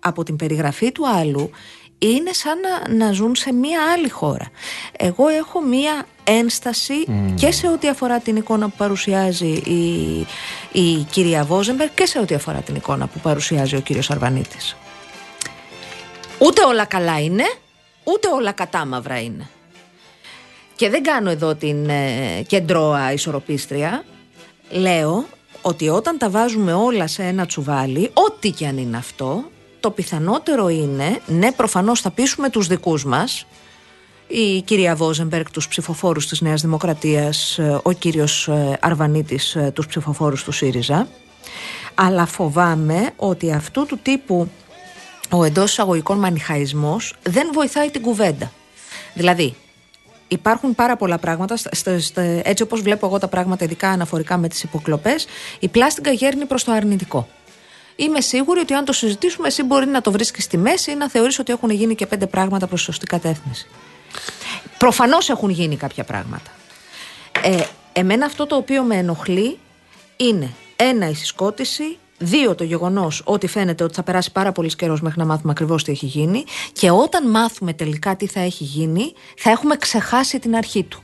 από την περιγραφή του άλλου είναι σαν να, να ζουν σε μια άλλη χώρα. Εγώ έχω μια ένσταση και σε ό,τι αφορά την εικόνα που παρουσιάζει η, η κυρία Βόζεμπερ και σε ό,τι αφορά την εικόνα που παρουσιάζει ο κύριος Αρβανίτης. Ούτε όλα καλά είναι, ούτε όλα κατάμαυρα είναι. Και δεν κάνω εδώ την ε, κεντρώα ισορροπίστρια. Λέω ότι όταν τα βάζουμε όλα σε ένα τσουβάλι, ό,τι και αν είναι αυτό, το πιθανότερο είναι, ναι προφανώς θα πείσουμε τους δικούς μας, η κυρία Βόζεμπεργκ τους ψηφοφόρους της Νέας Δημοκρατίας, ε, ο κύριος ε, Αρβανίτης ε, τους ψηφοφόρους του ΣΥΡΙΖΑ, αλλά φοβάμαι ότι αυτού του τύπου ο εντός εισαγωγικών μανιχαϊσμός δεν βοηθάει την κουβέντα. Δηλαδή, υπάρχουν πάρα πολλά πράγματα, στα- στα- στα- έτσι όπως βλέπω εγώ τα πράγματα ειδικά αναφορικά με τις υποκλοπές, η πλάστικα γέρνει προς το αρνητικό. Είμαι σίγουρη ότι αν το συζητήσουμε, εσύ μπορεί να το βρίσκεις στη μέση ή να θεωρείς ότι έχουν γίνει και πέντε πράγματα προς σωστή κατεύθυνση. Προφανώς έχουν γίνει κάποια πράγματα. Ε, εμένα αυτό το οποίο με ενοχλεί είναι ένα η συσκότηση, δύο το γεγονός ότι φαίνεται ότι θα περάσει πάρα πολύς καιρός μέχρι να μάθουμε ακριβώς τι έχει γίνει και όταν μάθουμε τελικά τι θα έχει γίνει, θα έχουμε ξεχάσει την αρχή του.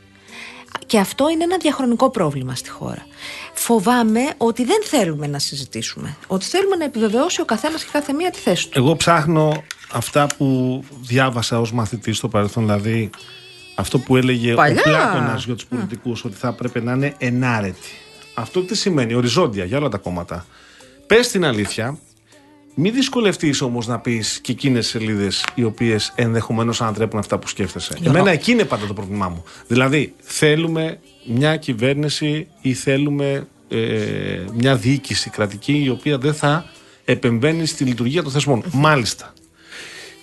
Και αυτό είναι ένα διαχρονικό πρόβλημα στη χώρα. Φοβάμαι ότι δεν θέλουμε να συζητήσουμε. Ότι θέλουμε να επιβεβαιώσει ο καθένας και κάθε μία τη θέση του. Εγώ ψάχνω αυτά που διάβασα ως μαθητής στο παρελθόν, δηλαδή αυτό που έλεγε Παλιά. ο Πλάτωνας για τους πολιτικούς, ότι θα έπρεπε να είναι ενάρετοι. Αυτό τι σημαίνει, οριζόντια για όλα τα κόμματα. Πες την αλήθεια, μην δυσκολευτείς όμως να πεις και εκείνες σελίδες οι οποίες ενδεχομένως ανατρέπουν αυτά που σκέφτεσαι. Γιώργο. Εμένα εκεί είναι πάντα το πρόβλημά μου. Δηλαδή, θέλουμε μια κυβέρνηση ή θέλουμε ε, μια διοίκηση κρατική η οποία δεν θα επεμβαίνει στη λειτουργία των θεσμών. Μάλιστα.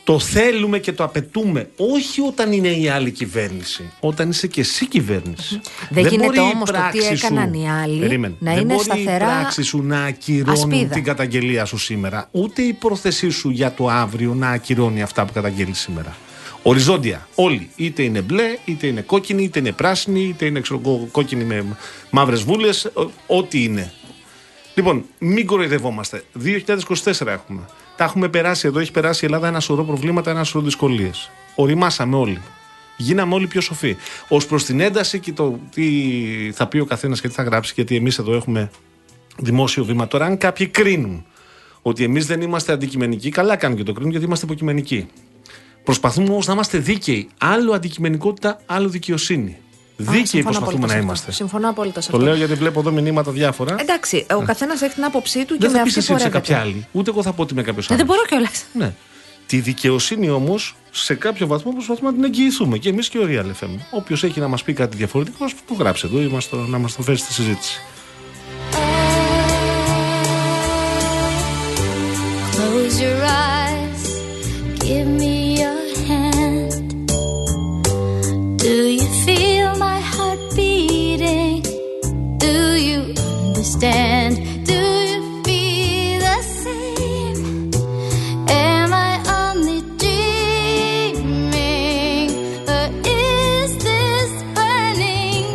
Το θέλουμε και το απαιτούμε όχι όταν είναι η άλλη κυβέρνηση, όταν είσαι και εσύ κυβέρνηση. Δεν γίνεται μπορεί η όμως το τι πράξη σου- έκαναν οι άλλοι Περίμενε. να Δεν είναι μπορεί σταθερά η πράξη σου να ακυρώνουν ασπίδα. την καταγγελία σου σήμερα, ούτε η πρόθεσή σου για το αύριο να ακυρώνει αυτά που καταγγέλει σήμερα. Οριζόντια. Όλοι. Είτε είναι μπλε, είτε είναι κόκκινοι, είτε είναι πράσινοι, είτε είναι ξέρω, εγώ, κόκκινοι με μαύρες βούλες. Ό,τι είναι. Λοιπόν, μην κοροϊδευόμαστε. 2024 έχουμε. Τα έχουμε περάσει εδώ, έχει περάσει η Ελλάδα ένα σωρό προβλήματα, ένα σωρό δυσκολίες. Οριμάσαμε όλοι. Γίναμε όλοι πιο σοφοί. Ω προς την ένταση και το τι θα πει ο καθένας και τι θα γράψει, γιατί εμείς εδώ έχουμε δημόσιο βήμα. Τώρα, αν κάποιοι κρίνουν ότι εμείς δεν είμαστε αντικειμενικοί, καλά κάνουν και το κρίνουν γιατί είμαστε υποκειμενικοί. Προσπαθούμε όμως να είμαστε δίκαιοι. Άλλο αντικειμενικότητα, άλλο δικαιοσύνη. Δίκαιοι συμφωνώ προσπαθούμε απόλυτα να σε αυτό. είμαστε. Συμφωνώ απόλυτα σε Το αυτό. λέω γιατί βλέπω εδώ μηνύματα διάφορα. Εντάξει, ο καθένας έχει την άποψή του και Δεν με θα πεις αυτή εσύ ότι σε πορεύεται. κάποια άλλη. Ούτε εγώ θα πω ότι είμαι κάποιος Ε, άλλος. δεν μπορώ κιόλας. Ναι. Τη δικαιοσύνη όμως σε κάποιο βαθμό προσπαθούμε να την εγγυηθούμε και εμείς και ο Real FM. Όποιος έχει να μας πει κάτι διαφορετικό, ας το γράψει εδώ ή μας το- να μας το φέρει στη συζήτηση. Close your eyes, give me your hand. Understand? Do you feel the same? Am I only dreaming? Or is this burning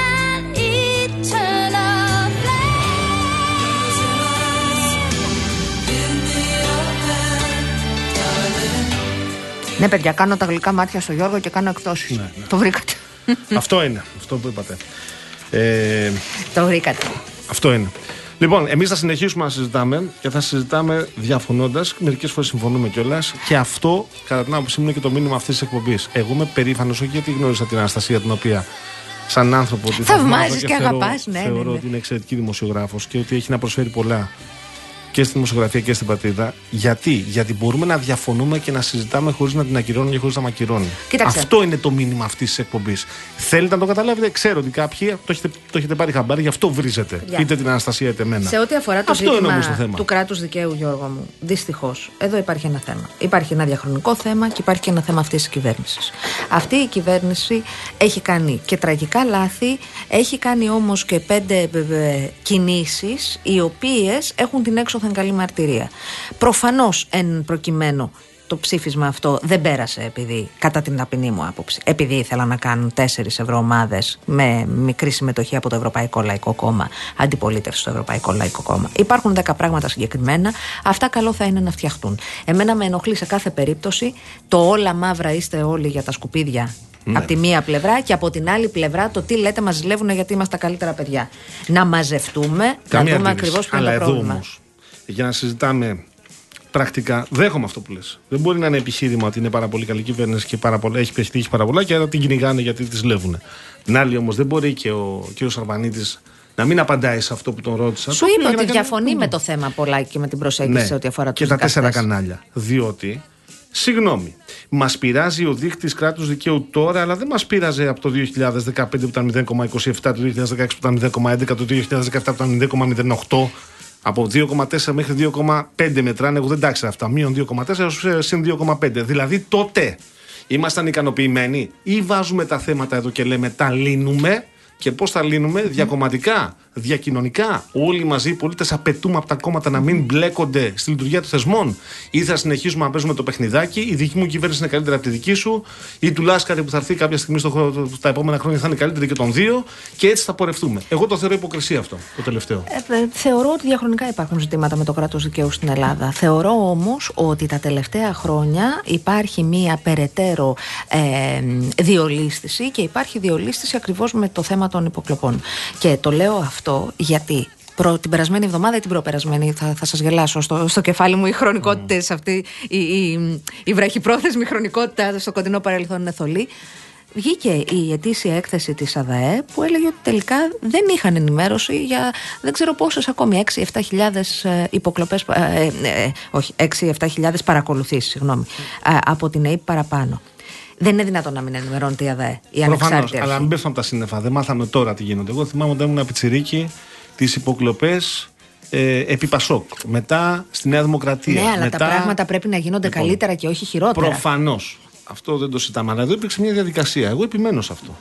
an eternal flame? Ναι, παιδιά, κάνω τα γλυκά μάτια στο Γιώργο και κάνω εκδόσεις. Ναι, Το βρήκατε. αυτό είναι. Αυτό που είπατε. Ε, Το βρήκατε. αυτό είναι. Λοιπόν, εμείς θα συνεχίσουμε να συζητάμε και θα συζητάμε διαφωνώντας. Μερικές φορές συμφωνούμε κιόλας. Και αυτό, κατά την άποψή μου, είναι και το μήνυμα αυτής της εκπομπής. Εγώ είμαι περήφανος, όχι γιατί γνώρισα την Αναστασία, την οποία σαν άνθρωπο τη Θαυμάζεις θαυμάζω και θεωρώ- αγαπάς, ναι, ναι, Θεωρώ ναι. ότι είναι εξαιρετική δημοσιογράφος και ότι έχει να προσφέρει πολλά και στη δημοσιογραφία και στην πατρίδα. Γιατί; Γιατί μπορούμε να διαφωνούμε και να συζητάμε χωρίς να την ακυρώνουν και χωρίς να μακυρώνουν. Κοίταξε. Αυτό είναι το μήνυμα αυτής της εκπομπής. Θέλετε να το καταλάβετε, ξέρω ότι κάποιοι το έχετε, το έχετε πάρει χαμπάρι, γι' αυτό βρίζετε. Γεια. Είτε την Αναστασία είτε εμένα. Σε ό,τι αφορά το Αυτό είναι ζήτημα όμως το θέμα. του κράτους δικαίου, Γιώργο μου, δυστυχώς, εδώ υπάρχει ένα θέμα. Υπάρχει ένα διαχρονικό θέμα και υπάρχει και ένα θέμα αυτής της κυβέρνησης. Αυτή η κυβέρνηση έχει κάνει και τραγικά λάθη, έχει κάνει όμως και πέντε κινήσεις οι οποίες έχουν την έξωθεν καλή μαρτυρία. Προφανώς εν προκειμένου το ψήφισμα αυτό δεν πέρασε επειδή, κατά την ταπεινή μου άποψη, επειδή ήθελαν να κάνουν τέσσερις ευρωομάδες με μικρή συμμετοχή από το Ευρωπαϊκό Λαϊκό Κόμμα, αντιπολίτευση στο Ευρωπαϊκό Λαϊκό Κόμμα. Υπάρχουν δέκα πράγματα συγκεκριμένα. Αυτά καλό θα είναι να φτιαχτούν. Εμένα με ενοχλεί σε κάθε περίπτωση το όλα μαύρα είστε όλοι για τα σκουπίδια. Ναι. Από τη μία πλευρά και από την άλλη πλευρά το τι λέτε μας ζηλεύουν γιατί είμαστε τα καλύτερα παιδιά. Να μαζευτούμε, Καμία να δούμε αντίρρηση. ακριβώς ποιο Αλλά είναι το εδώ πρόβλημα. όμως, για να συζητάμε πρακτικά, δέχομαι αυτό που λες. Δεν μπορεί να είναι επιχείρημα ότι είναι πάρα πολύ καλή κυβέρνηση και πάρα πολλά, έχει πετύχει πάρα πολλά και άρα την κυνηγάνε γιατί τη ζηλεύουν. Την άλλη όμως δεν μπορεί και ο κ. Αρβανίτης να μην απαντάει σε αυτό που τον ρώτησα. Σου Το οποίο είπα για ότι να κάνει- διαφωνεί με το θέμα πολλά και με την προσέγγιση σε ό,τι αφορά τους Ναι. και τα τέσσερα κανάλια. Διότι, συγγνώμη, μας πειράζει ο δείκτης κράτους δικαίου τώρα, αλλά δεν μας πείραζε από το 2015 που ήταν 0,27, το 2016 που ήταν 0,11, το 2017 που ήταν 0,08. Από 2,4 μέχρι 2,5 μετράνε. Εγώ δεν τα ήξερα αυτά. Μείον 2,4 συν 2,5. Δηλαδή τότε ήμασταν ικανοποιημένοι ή βάζουμε τα θέματα εδώ και λέμε τα λύνουμε και πώς θα λύνουμε; Διακομματικά, διακοινωνικά. Όλοι μαζί οι πολίτες απαιτούμε από τα κόμματα να μην μπλέκονται στη λειτουργία των θεσμών. Ή θα συνεχίσουμε να παίζουμε το παιχνιδάκι, η δική μου κυβέρνηση είναι καλύτερη από τη δική σου, ή του Λάσκαρη που θα έρθει κάποια στιγμή στο, χρόνο- στα επόμενα χρόνια θα είναι καλύτερη και των δύο, και έτσι θα πορευτούμε. Εγώ το θεωρώ υποκρισία αυτό το τελευταίο. Ε, ε, θεωρώ ότι διαχρονικά υπάρχουν ζητήματα με το κράτος δικαίου στην Ελλάδα. Θεωρώ όμως ότι τα τελευταία χρόνια υπάρχει μία περαιτέρω ε, διολίσθηση και υπάρχει διολίσθηση ακριβώς με το θέμα των υποκλοπών. Και το λέω αυτό γιατί προ, την περασμένη εβδομάδα ή την προπερασμένη, θα, θα σας γελάσω στο, στο κεφάλι μου, οι χρονικότητες αυτή, η, η, η βραχυπρόθεσμη χρονικότητα στο κοντινό παρελθόν είναι θολή. Βγήκε η ετήσια έκθεση της ΑΔΑΕ που έλεγε ότι τελικά δεν είχαν ενημέρωση για δεν ξέρω πόσες ακόμη 6-7 χιλιάδες ε, υποκλοπές, ε, ε, ε, όχι 6-7 χιλιάδες παρακολουθήσεις, συγγνώμη, ε, από την ΑΕΠ παραπάνω. Δεν είναι δυνατόν να μην ενημερώνεται η ΑΔΑΕ, η Προφανώς, ανεξάρτητη αλλά αρχή. μην πέφτουμε από τα σύννεφα. Δεν μάθαμε τώρα τι γίνεται. Εγώ θυμάμαι όταν ήμουν πιτσιρίκι τις υποκλοπές ε, επί Πασόκ. Μετά στη Νέα Δημοκρατία. Ναι, αλλά μετά... τα πράγματα πρέπει να γίνονται Λοιπόν, καλύτερα και όχι χειρότερα. Προφανώς. Αυτό δεν το συζητάμε. Αλλά εδώ υπήρξε μια διαδικασία. Εγώ επιμένω σε αυτό.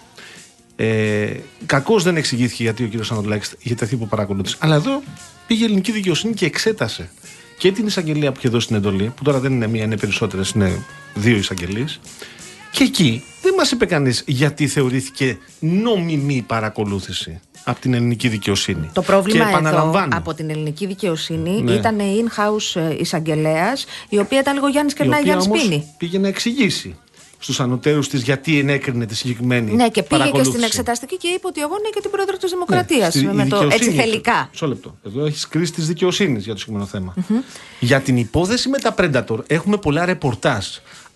Ε, Κακώς δεν εξηγήθηκε γιατί ο κ. Ανατολάκης είχε τεθεί υπό παρακολούθηση. Αλλά εδώ πήγε η ελληνική δικαιοσύνη και εξέτασε και την εισαγγελία που είχε δώσει την εντολή, που τώρα δεν είναι μία, είναι περισσότερες, είναι δύο εισαγγελίες. Και εκεί δεν μας είπε κανείς γιατί θεωρήθηκε νόμιμη παρακολούθηση από την ελληνική δικαιοσύνη. Το πρόβλημα και εδώ επαναλαμβάνω, από την ελληνική δικαιοσύνη Ναι. ήταν η in-house ε, εισαγγελέας, η οποία ήταν λίγο Γιάννης η Κερνάη οποία Γιάννη όμως Σπίνη. πήγε να εξηγήσει στους ανωτέρους της γιατί ενέκρινε τη συγκεκριμένη Ναι, και πήγε και παρακολούθηση. στην εξεταστική και είπε ότι εγώ είναι και την πρόεδρο της Δημοκρατίας. Ναι, στη- η με το έτσι δικαιοσύνη- θελικά. Μισό λεπτό. Εδώ έχεις κρίση της δικαιοσύνης για το συγκεκριμένο θέμα. Για την υπόθεση με τα Predator έχουμε πολλά ρεπορτάζ.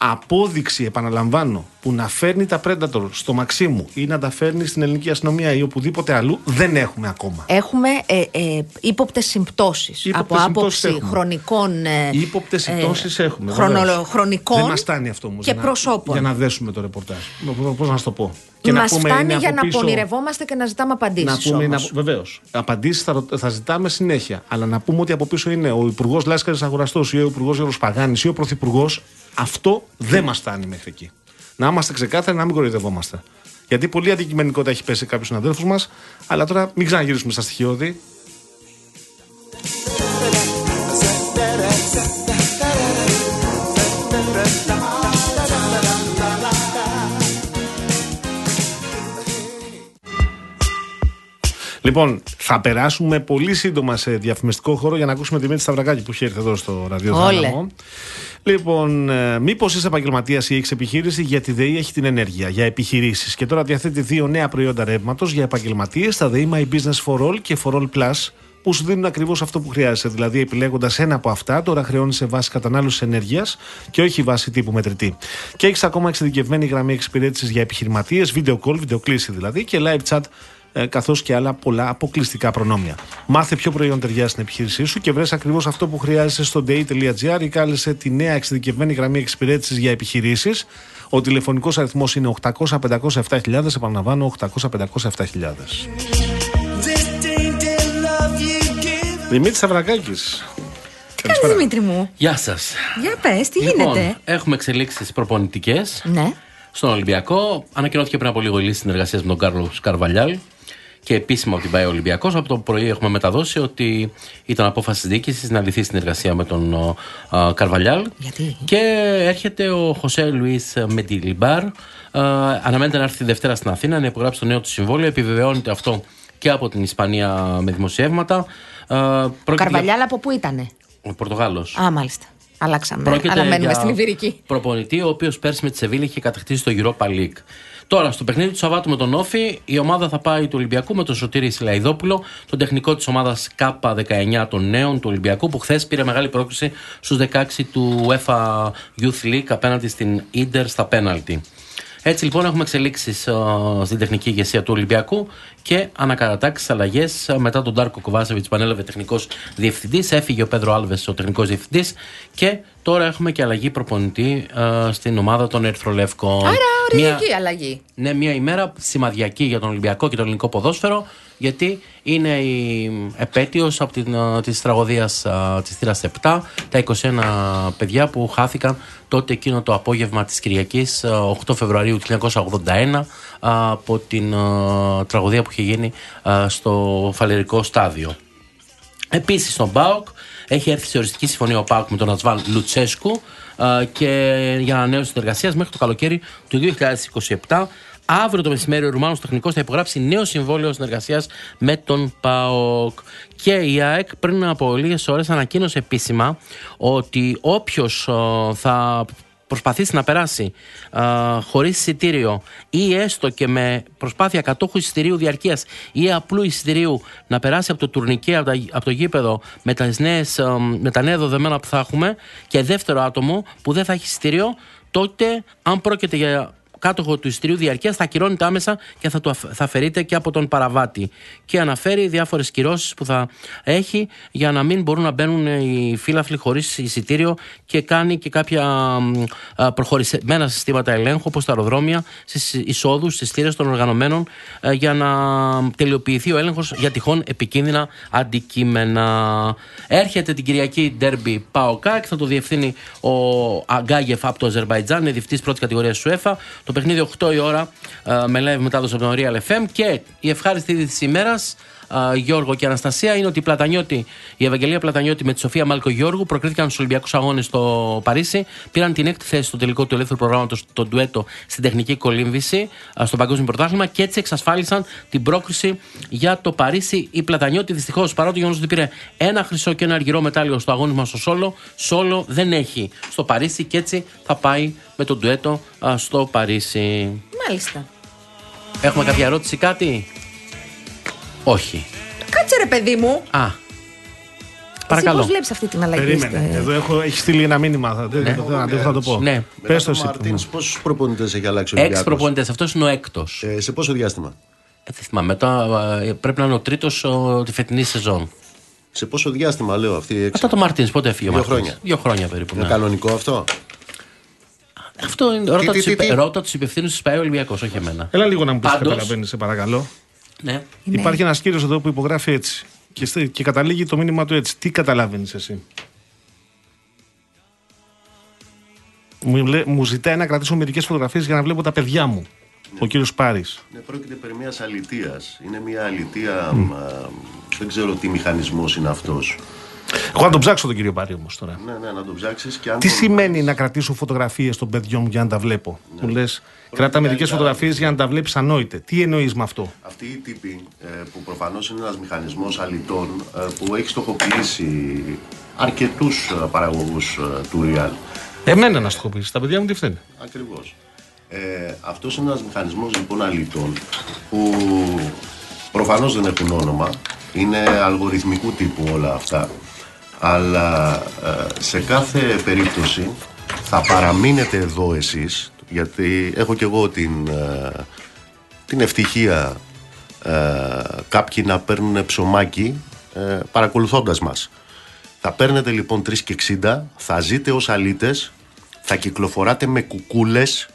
Απόδειξη, επαναλαμβάνω, που να φέρνει τα Predator στο Μαξίμου ή να τα φέρνει στην ελληνική αστυνομία ή οπουδήποτε αλλού δεν έχουμε ακόμα. Έχουμε ε, ε, ύποπτες συμπτώσεις Ύποπτες από συμπτώσεις άποψη έχουμε. χρονικών. Ε, Ήποπτε ε, συμπτώσεις έχουμε. χρονολο- βεβαίως. χρονικών Δεν μας φτάνει αυτό όμως. και προσώπων. Για να δέσουμε το ρεπορτάζ. Πώ να σου το πω. Και Μας να πούμε φτάνει είναι για από να πίσω- πονηρευόμαστε και να ζητάμε απαντήσεις. Να πούμε, είναι, βεβαίως. Απαντήσεις θα, ρω- θα ζητάμε συνέχεια. Αλλά να πούμε ότι από πίσω είναι ο Υπουργός Λάσκαρης Αγοραστός ή ο Υπουργός Γιώργος Παγάνης ή ο Πρωθυπουργός. Αυτό δεν μας φτάνει μέχρι εκεί. Να είμαστε ξεκάθαροι, να μην κοροϊδευόμαστε. Γιατί πολύ αντικειμενικότητα έχει πέσει σε κάποιους συναδέλφους μας. Αλλά τώρα μην ξαναγυρίσουμε στα στοιχειώδη. Λοιπόν, θα περάσουμε πολύ σύντομα σε διαφημιστικό χώρο για να ακούσουμε τη Μίτη Σταυρακάκη που έχει έρθει εδώ στο ραδιοθάλαμο. Λοιπόν, ε, μήπως είσαι επαγγελματίας ή έχεις επιχείρηση, γιατί η ΔΕΗ έχει την ενέργεια για επιχειρήσεις. Και τώρα διαθέτει δύο νέα προϊόντα ρεύματος για επαγγελματίες, τα ΔΕΗ My Business for All και For All Plus, που σου δίνουν ακριβώς αυτό που χρειάζεσαι. Δηλαδή, επιλέγοντας ένα από αυτά, τώρα χρεώνεις σε βάση κατανάλωσης ενέργειας και όχι βάση τύπου μετρητή. Και έχεις ακόμα εξειδικευμένη γραμμή εξυπηρέτησης για επιχειρηματίες, video call, βιντεοκλήση δηλαδή και live chat ε, καθώς και άλλα πολλά αποκλειστικά προνόμια. Μάθε ποιο προϊόν ταιριάζει στην επιχείρησή σου και βρες ακριβώς αυτό που χρειάζεσαι στο day.gr ή κάλεσε τη νέα εξειδικευμένη γραμμή εξυπηρέτησης για επιχειρήσεις. Ο τηλεφωνικός αριθμός είναι 800-507.000. Επαναλαμβάνω, 800-507.000. Δημήτρης Σαβρακάκης. Τι κάνεις Δημήτρη μου. Γεια σας. Για πες, τι Λοιπόν, γίνεται; έχουμε εξελίξεις προπονητικές. Ναι. Στον Ολυμπιακό ανακοινώθηκε πριν από λίγο η λύση συνεργασίας με τον Κάρλος Καρβαλιάλ και επίσημα ότι πάει ο Ολυμπιακός. Από το πρωί έχουμε μεταδώσει ότι ήταν απόφαση της διοίκησης να λυθεί η συνεργασία με τον ο, α, Καρβαλιάλ. Γιατί; Και έρχεται ο Χωσέ Λουίς Μεντιλιμπάρ. Αναμένεται να έρθει τη Δευτέρα στην Αθήνα να υπογράψει το νέο του συμβόλαιο. Επιβεβαιώνεται αυτό και από την Ισπανία με δημοσιεύματα. Α, Ο πρόκειται για- Καρβαλιάλ από πού ήτανε; Ο Πορτογάλος. Α, μάλιστα. Αλλάξαμε. Πρόκειται Αλλά μένουμε για στην Ιβηρική. Προπονητή, ο οποίος πέρσι με τη Σεβίλη είχε κατακτήσει το Europa League. Τώρα, στο παιχνίδι του Σαββάτου με τον Όφη, η ομάδα θα πάει του Ολυμπιακού με τον Σωτήρη Σιλαϊδόπουλο, τον τεχνικό της ομάδας K19 των νέων του Ολυμπιακού, που χθες πήρε μεγάλη πρόκληση στους 16 του UEFA Youth League απέναντι στην Ιντερ στα πέναλτι. Έτσι λοιπόν έχουμε εξελίξεις στην τεχνική ηγεσία του Ολυμπιακού και ανακατατάξεις αλλαγές μετά τον Ντάρκο Κοβάσεβιτ που ανέλαβε τεχνικός διευθυντής. Έφυγε ο Πέδρο Άλβες, ο τεχνικός διευθυντής. Και τώρα έχουμε και αλλαγή προπονητή ε, στην ομάδα των Ερθρολεύκων. Άρα, Μια- οριακή αλλαγή. ναι, μια ημέρα σημαδιακή για τον Ολυμπιακό και το ελληνικό ποδόσφαιρο, γιατί είναι η επέτειος από την, α, της τραγωδίας α, της θύρας 7, τα 21 παιδιά που χάθηκαν τότε εκείνο το απόγευμα της Κυριακής, α, 8 Φεβρουαρίου του 1981, α, από την α, τραγωδία που είχε γίνει α, στο φαλερικό στάδιο. Επίσης στον ΠΑΟΚ έχει έρθει σε οριστική συμφωνία ο ΠΑΟΚ με τον Ασβάν Λουτσέσκου α, και για ανανέωση συνεργασίας μέχρι το καλοκαίρι του 2027. Αύριο το μεσημέρι ο Ρουμάνος τεχνικός θα υπογράψει νέο συμβόλαιο συνεργασίας με τον ΠΑΟΚ. Και η ΑΕΚ πριν από λίγες ώρες ανακοίνωσε επίσημα ότι όποιος θα προσπαθήσει να περάσει α, χωρίς εισιτήριο ή έστω και με προσπάθεια κατόχου εισιτηρίου διαρκείας ή απλού εισιτηρίου να περάσει από το τουρνικέ, από, τα- από το γήπεδο με, τις νέες, α, με τα νέα δεδομένα που θα έχουμε και δεύτερο άτομο που δεν θα έχει εισιτήριο τότε αν πρόκειται για κάτοχο του εισιτηρίου διαρκείας θα ακυρώνεται άμεσα και θα, το, αφ- θα αφαιρείται και από τον παραβάτη. Και αναφέρει διάφορες κυρώσεις που θα έχει για να μην μπορούν να μπαίνουν οι φύλαφλοι χωρίς εισιτήριο και κάνει και κάποια μ, α, προχωρημένα συστήματα ελέγχου όπως τα αεροδρόμια, στις εισόδους, στις θύρες των οργανωμένων ε, για να τελειοποιηθεί ο έλεγχος για τυχόν επικίνδυνα αντικείμενα. Έρχεται την Κυριακή Ντέρμπι ΠΑΟΚΑΚ, θα το διευθύνει ο Αγκάγεφ από το Αζερβαϊτζάν, είναι διευθυντής πρώτης κατηγορίας του ΕΦΑ. Το παιχνίδι 8 η ώρα ε, με live μετάδοση από τον Real FM. Και η ευχάριστη είδηση της ημέρας, Γιώργο και Αναστασία, είναι ότι η, Πλατανιώτη, η Ευαγγελία Πλατανιώτη με τη Σοφία Μάλκο Γιώργου προκρίθηκαν στους Ολυμπιακούς Αγώνες στο Παρίσι. Πήραν την έκτη θέση στο τελικό του ελεύθερου προγράμματος, το ντουέτο στην τεχνική κολύμβηση α, στο Παγκόσμιο Πρωτάθλημα και έτσι εξασφάλισαν την πρόκριση για το Παρίσι. Η Πλατανιώτη δυστυχώς παρά το γεγονός ότι πήρε ένα χρυσό και ένα αργυρό μετάλλιο στο αγώνισμα στο Σόλο, Σόλο δεν έχει στο Παρίσι και έτσι θα πάει με το ντουέτο α, στο Παρίσι. Μάλιστα. Έχουμε κάποια ερώτηση, κάτι; Όχι. Κάτσε ρε παιδί μου. Α. Εσύ Παρακαλώ. πώς βλέπεις αυτή την αλλαγή. Περίμενε. στο- Εδώ έχω, έχει στείλει ένα μήνυμα. Θα, δεν, θα, δεν θα το πω. Ναι. Πες το εσύ. Μαρτίνς, πόσους προπονητές έχει αλλάξει ο Έξι Ολυμπιακός; προπονητές. Αυτός είναι ο έκτος. Ε, σε πόσο διάστημα; Ε, δεν θυμάμαι. Μετά ε, πρέπει να είναι ο τρίτος τη φετινή σεζόν. Σε πόσο διάστημα λέω αυτή η έξι; Μετά το Μαρτίνς, πότε έφυγε ο Δύο Μαρτίνς; χρόνια. Δύο χρόνια περίπου. Είναι Ναι. κανονικό αυτό; Αυτό είναι. Ρώτα τι, τους τι, υπε- τι; Ρώτα τους υπευθύνους της ΠαΕ Ολυμπιακός, όχι εμένα. Έλα λίγο να μου πεις τι Πάντως- καταλαβαίνεις, σε παρακαλώ. Ναι. Υπάρχει ένας κύριος εδώ που υπογράφει έτσι. Και, στε- και καταλήγει το μήνυμα του έτσι. Τι καταλαβαίνεις εσύ; Μου, λέ- μου ζητάει να κρατήσω μερικές φωτογραφίες για να βλέπω τα παιδιά μου. Ο κύριος Πάρης. Ναι, πρόκειται περί μιας αλητεία. Είναι μια αλητεία. μ, α, δεν ξέρω τι μηχανισμός είναι αυτός. Εγώ να τον ψάξω τον κύριο Πάρη όμως τώρα. Ναι, ναι, να το ψάξεις και αν. Τι τον- σημαίνει να κρατήσω φωτογραφίες των παιδιών μου για να τα βλέπω; Μου λες, κράτα μερικές για- φωτογραφίες για να τα βλέπεις ανόητε. Τι εννοείς με αυτό; Αυτοί οι τύποι ε, που προφανώς είναι ένας μηχανισμός αλητών ε, που έχει στοχοποιήσει αρκετούς παραγωγούς του Real. Εμένα να στοχοποιήσει. Τα παιδιά μου τι φταίνουν. Ακριβώς. Ε, Αυτός είναι ένας μηχανισμός λοιπόν αλητών που προφανώς δεν έχουν όνομα. Είναι αλγοριθμικού τύπου όλα αυτά. Αλλά ε, σε κάθε περίπτωση θα παραμείνετε εδώ εσείς γιατί έχω και εγώ την, ε, την ευτυχία ε, κάποιοι να παίρνουν ψωμάκι ε, παρακολουθώντας μας. Θα παίρνετε λοιπόν 3 και 60, θα ζείτε ως αλήτες, θα κυκλοφοράτε με κουκούλες,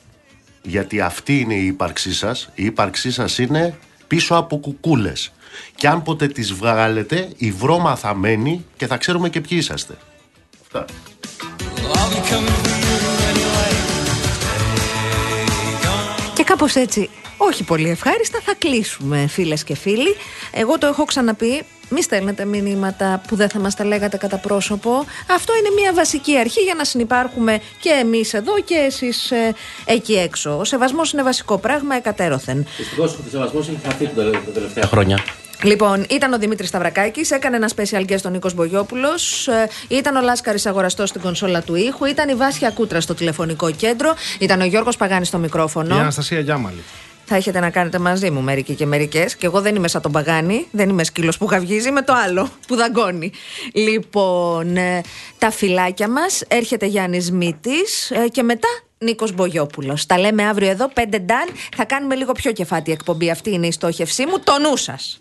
γιατί αυτή είναι η ύπαρξή σας. Η ύπαρξή σας είναι πίσω από κουκούλες. Και αν ποτέ τις βγάλετε, η βρώμα θα μένει και θα ξέρουμε και ποιοι είσαστε. Αυτά. Και κάπως έτσι, όχι πολύ ευχάριστα, θα κλείσουμε φίλες και φίλοι. Εγώ το έχω ξαναπεί, μη στέλνετε μηνύματα που δεν θα μας τα λέγατε κατά πρόσωπο. Αυτό είναι μια βασική αρχή για να συνεπάρχουμε και εμείς εδώ και εσείς ε, εκεί έξω. Ο σεβασμός είναι βασικό πράγμα εκατέρωθεν. Δυστυχώ ο σεβασμός έχει χαθεί τα τελευταία χρόνια. Λοιπόν, ήταν ο Δημήτρης Σταυρακάκης, έκανε ένα special guest τον Νίκος Μπογιόπουλος, ήταν ο Λάσκαρης Αγοραστός στην κονσόλα του ήχου, ήταν η Βάσια Κούτρα στο τηλεφωνικό κέντρο, ήταν ο Γιώργος Παγάνης στο Η μικρόφωνο. Αναστασία Γιάμαλη. Θα έχετε να κάνετε μαζί μου μερικοί και μερικές. Και εγώ δεν είμαι σαν τον Παγάνη, δεν είμαι σκύλος που γαυγίζει, είμαι το άλλο που δαγκώνει. Λοιπόν, ε, τα φυλάκια μας. Έρχεται Γιάννης Μήτης και μετά Νίκος Μπογιόπουλος. Τα λέμε αύριο εδώ, 5 ντάν. Θα κάνουμε λίγο πιο κεφάτη εκπομπή. Αυτή είναι η στόχευσή μου. Το νου σας.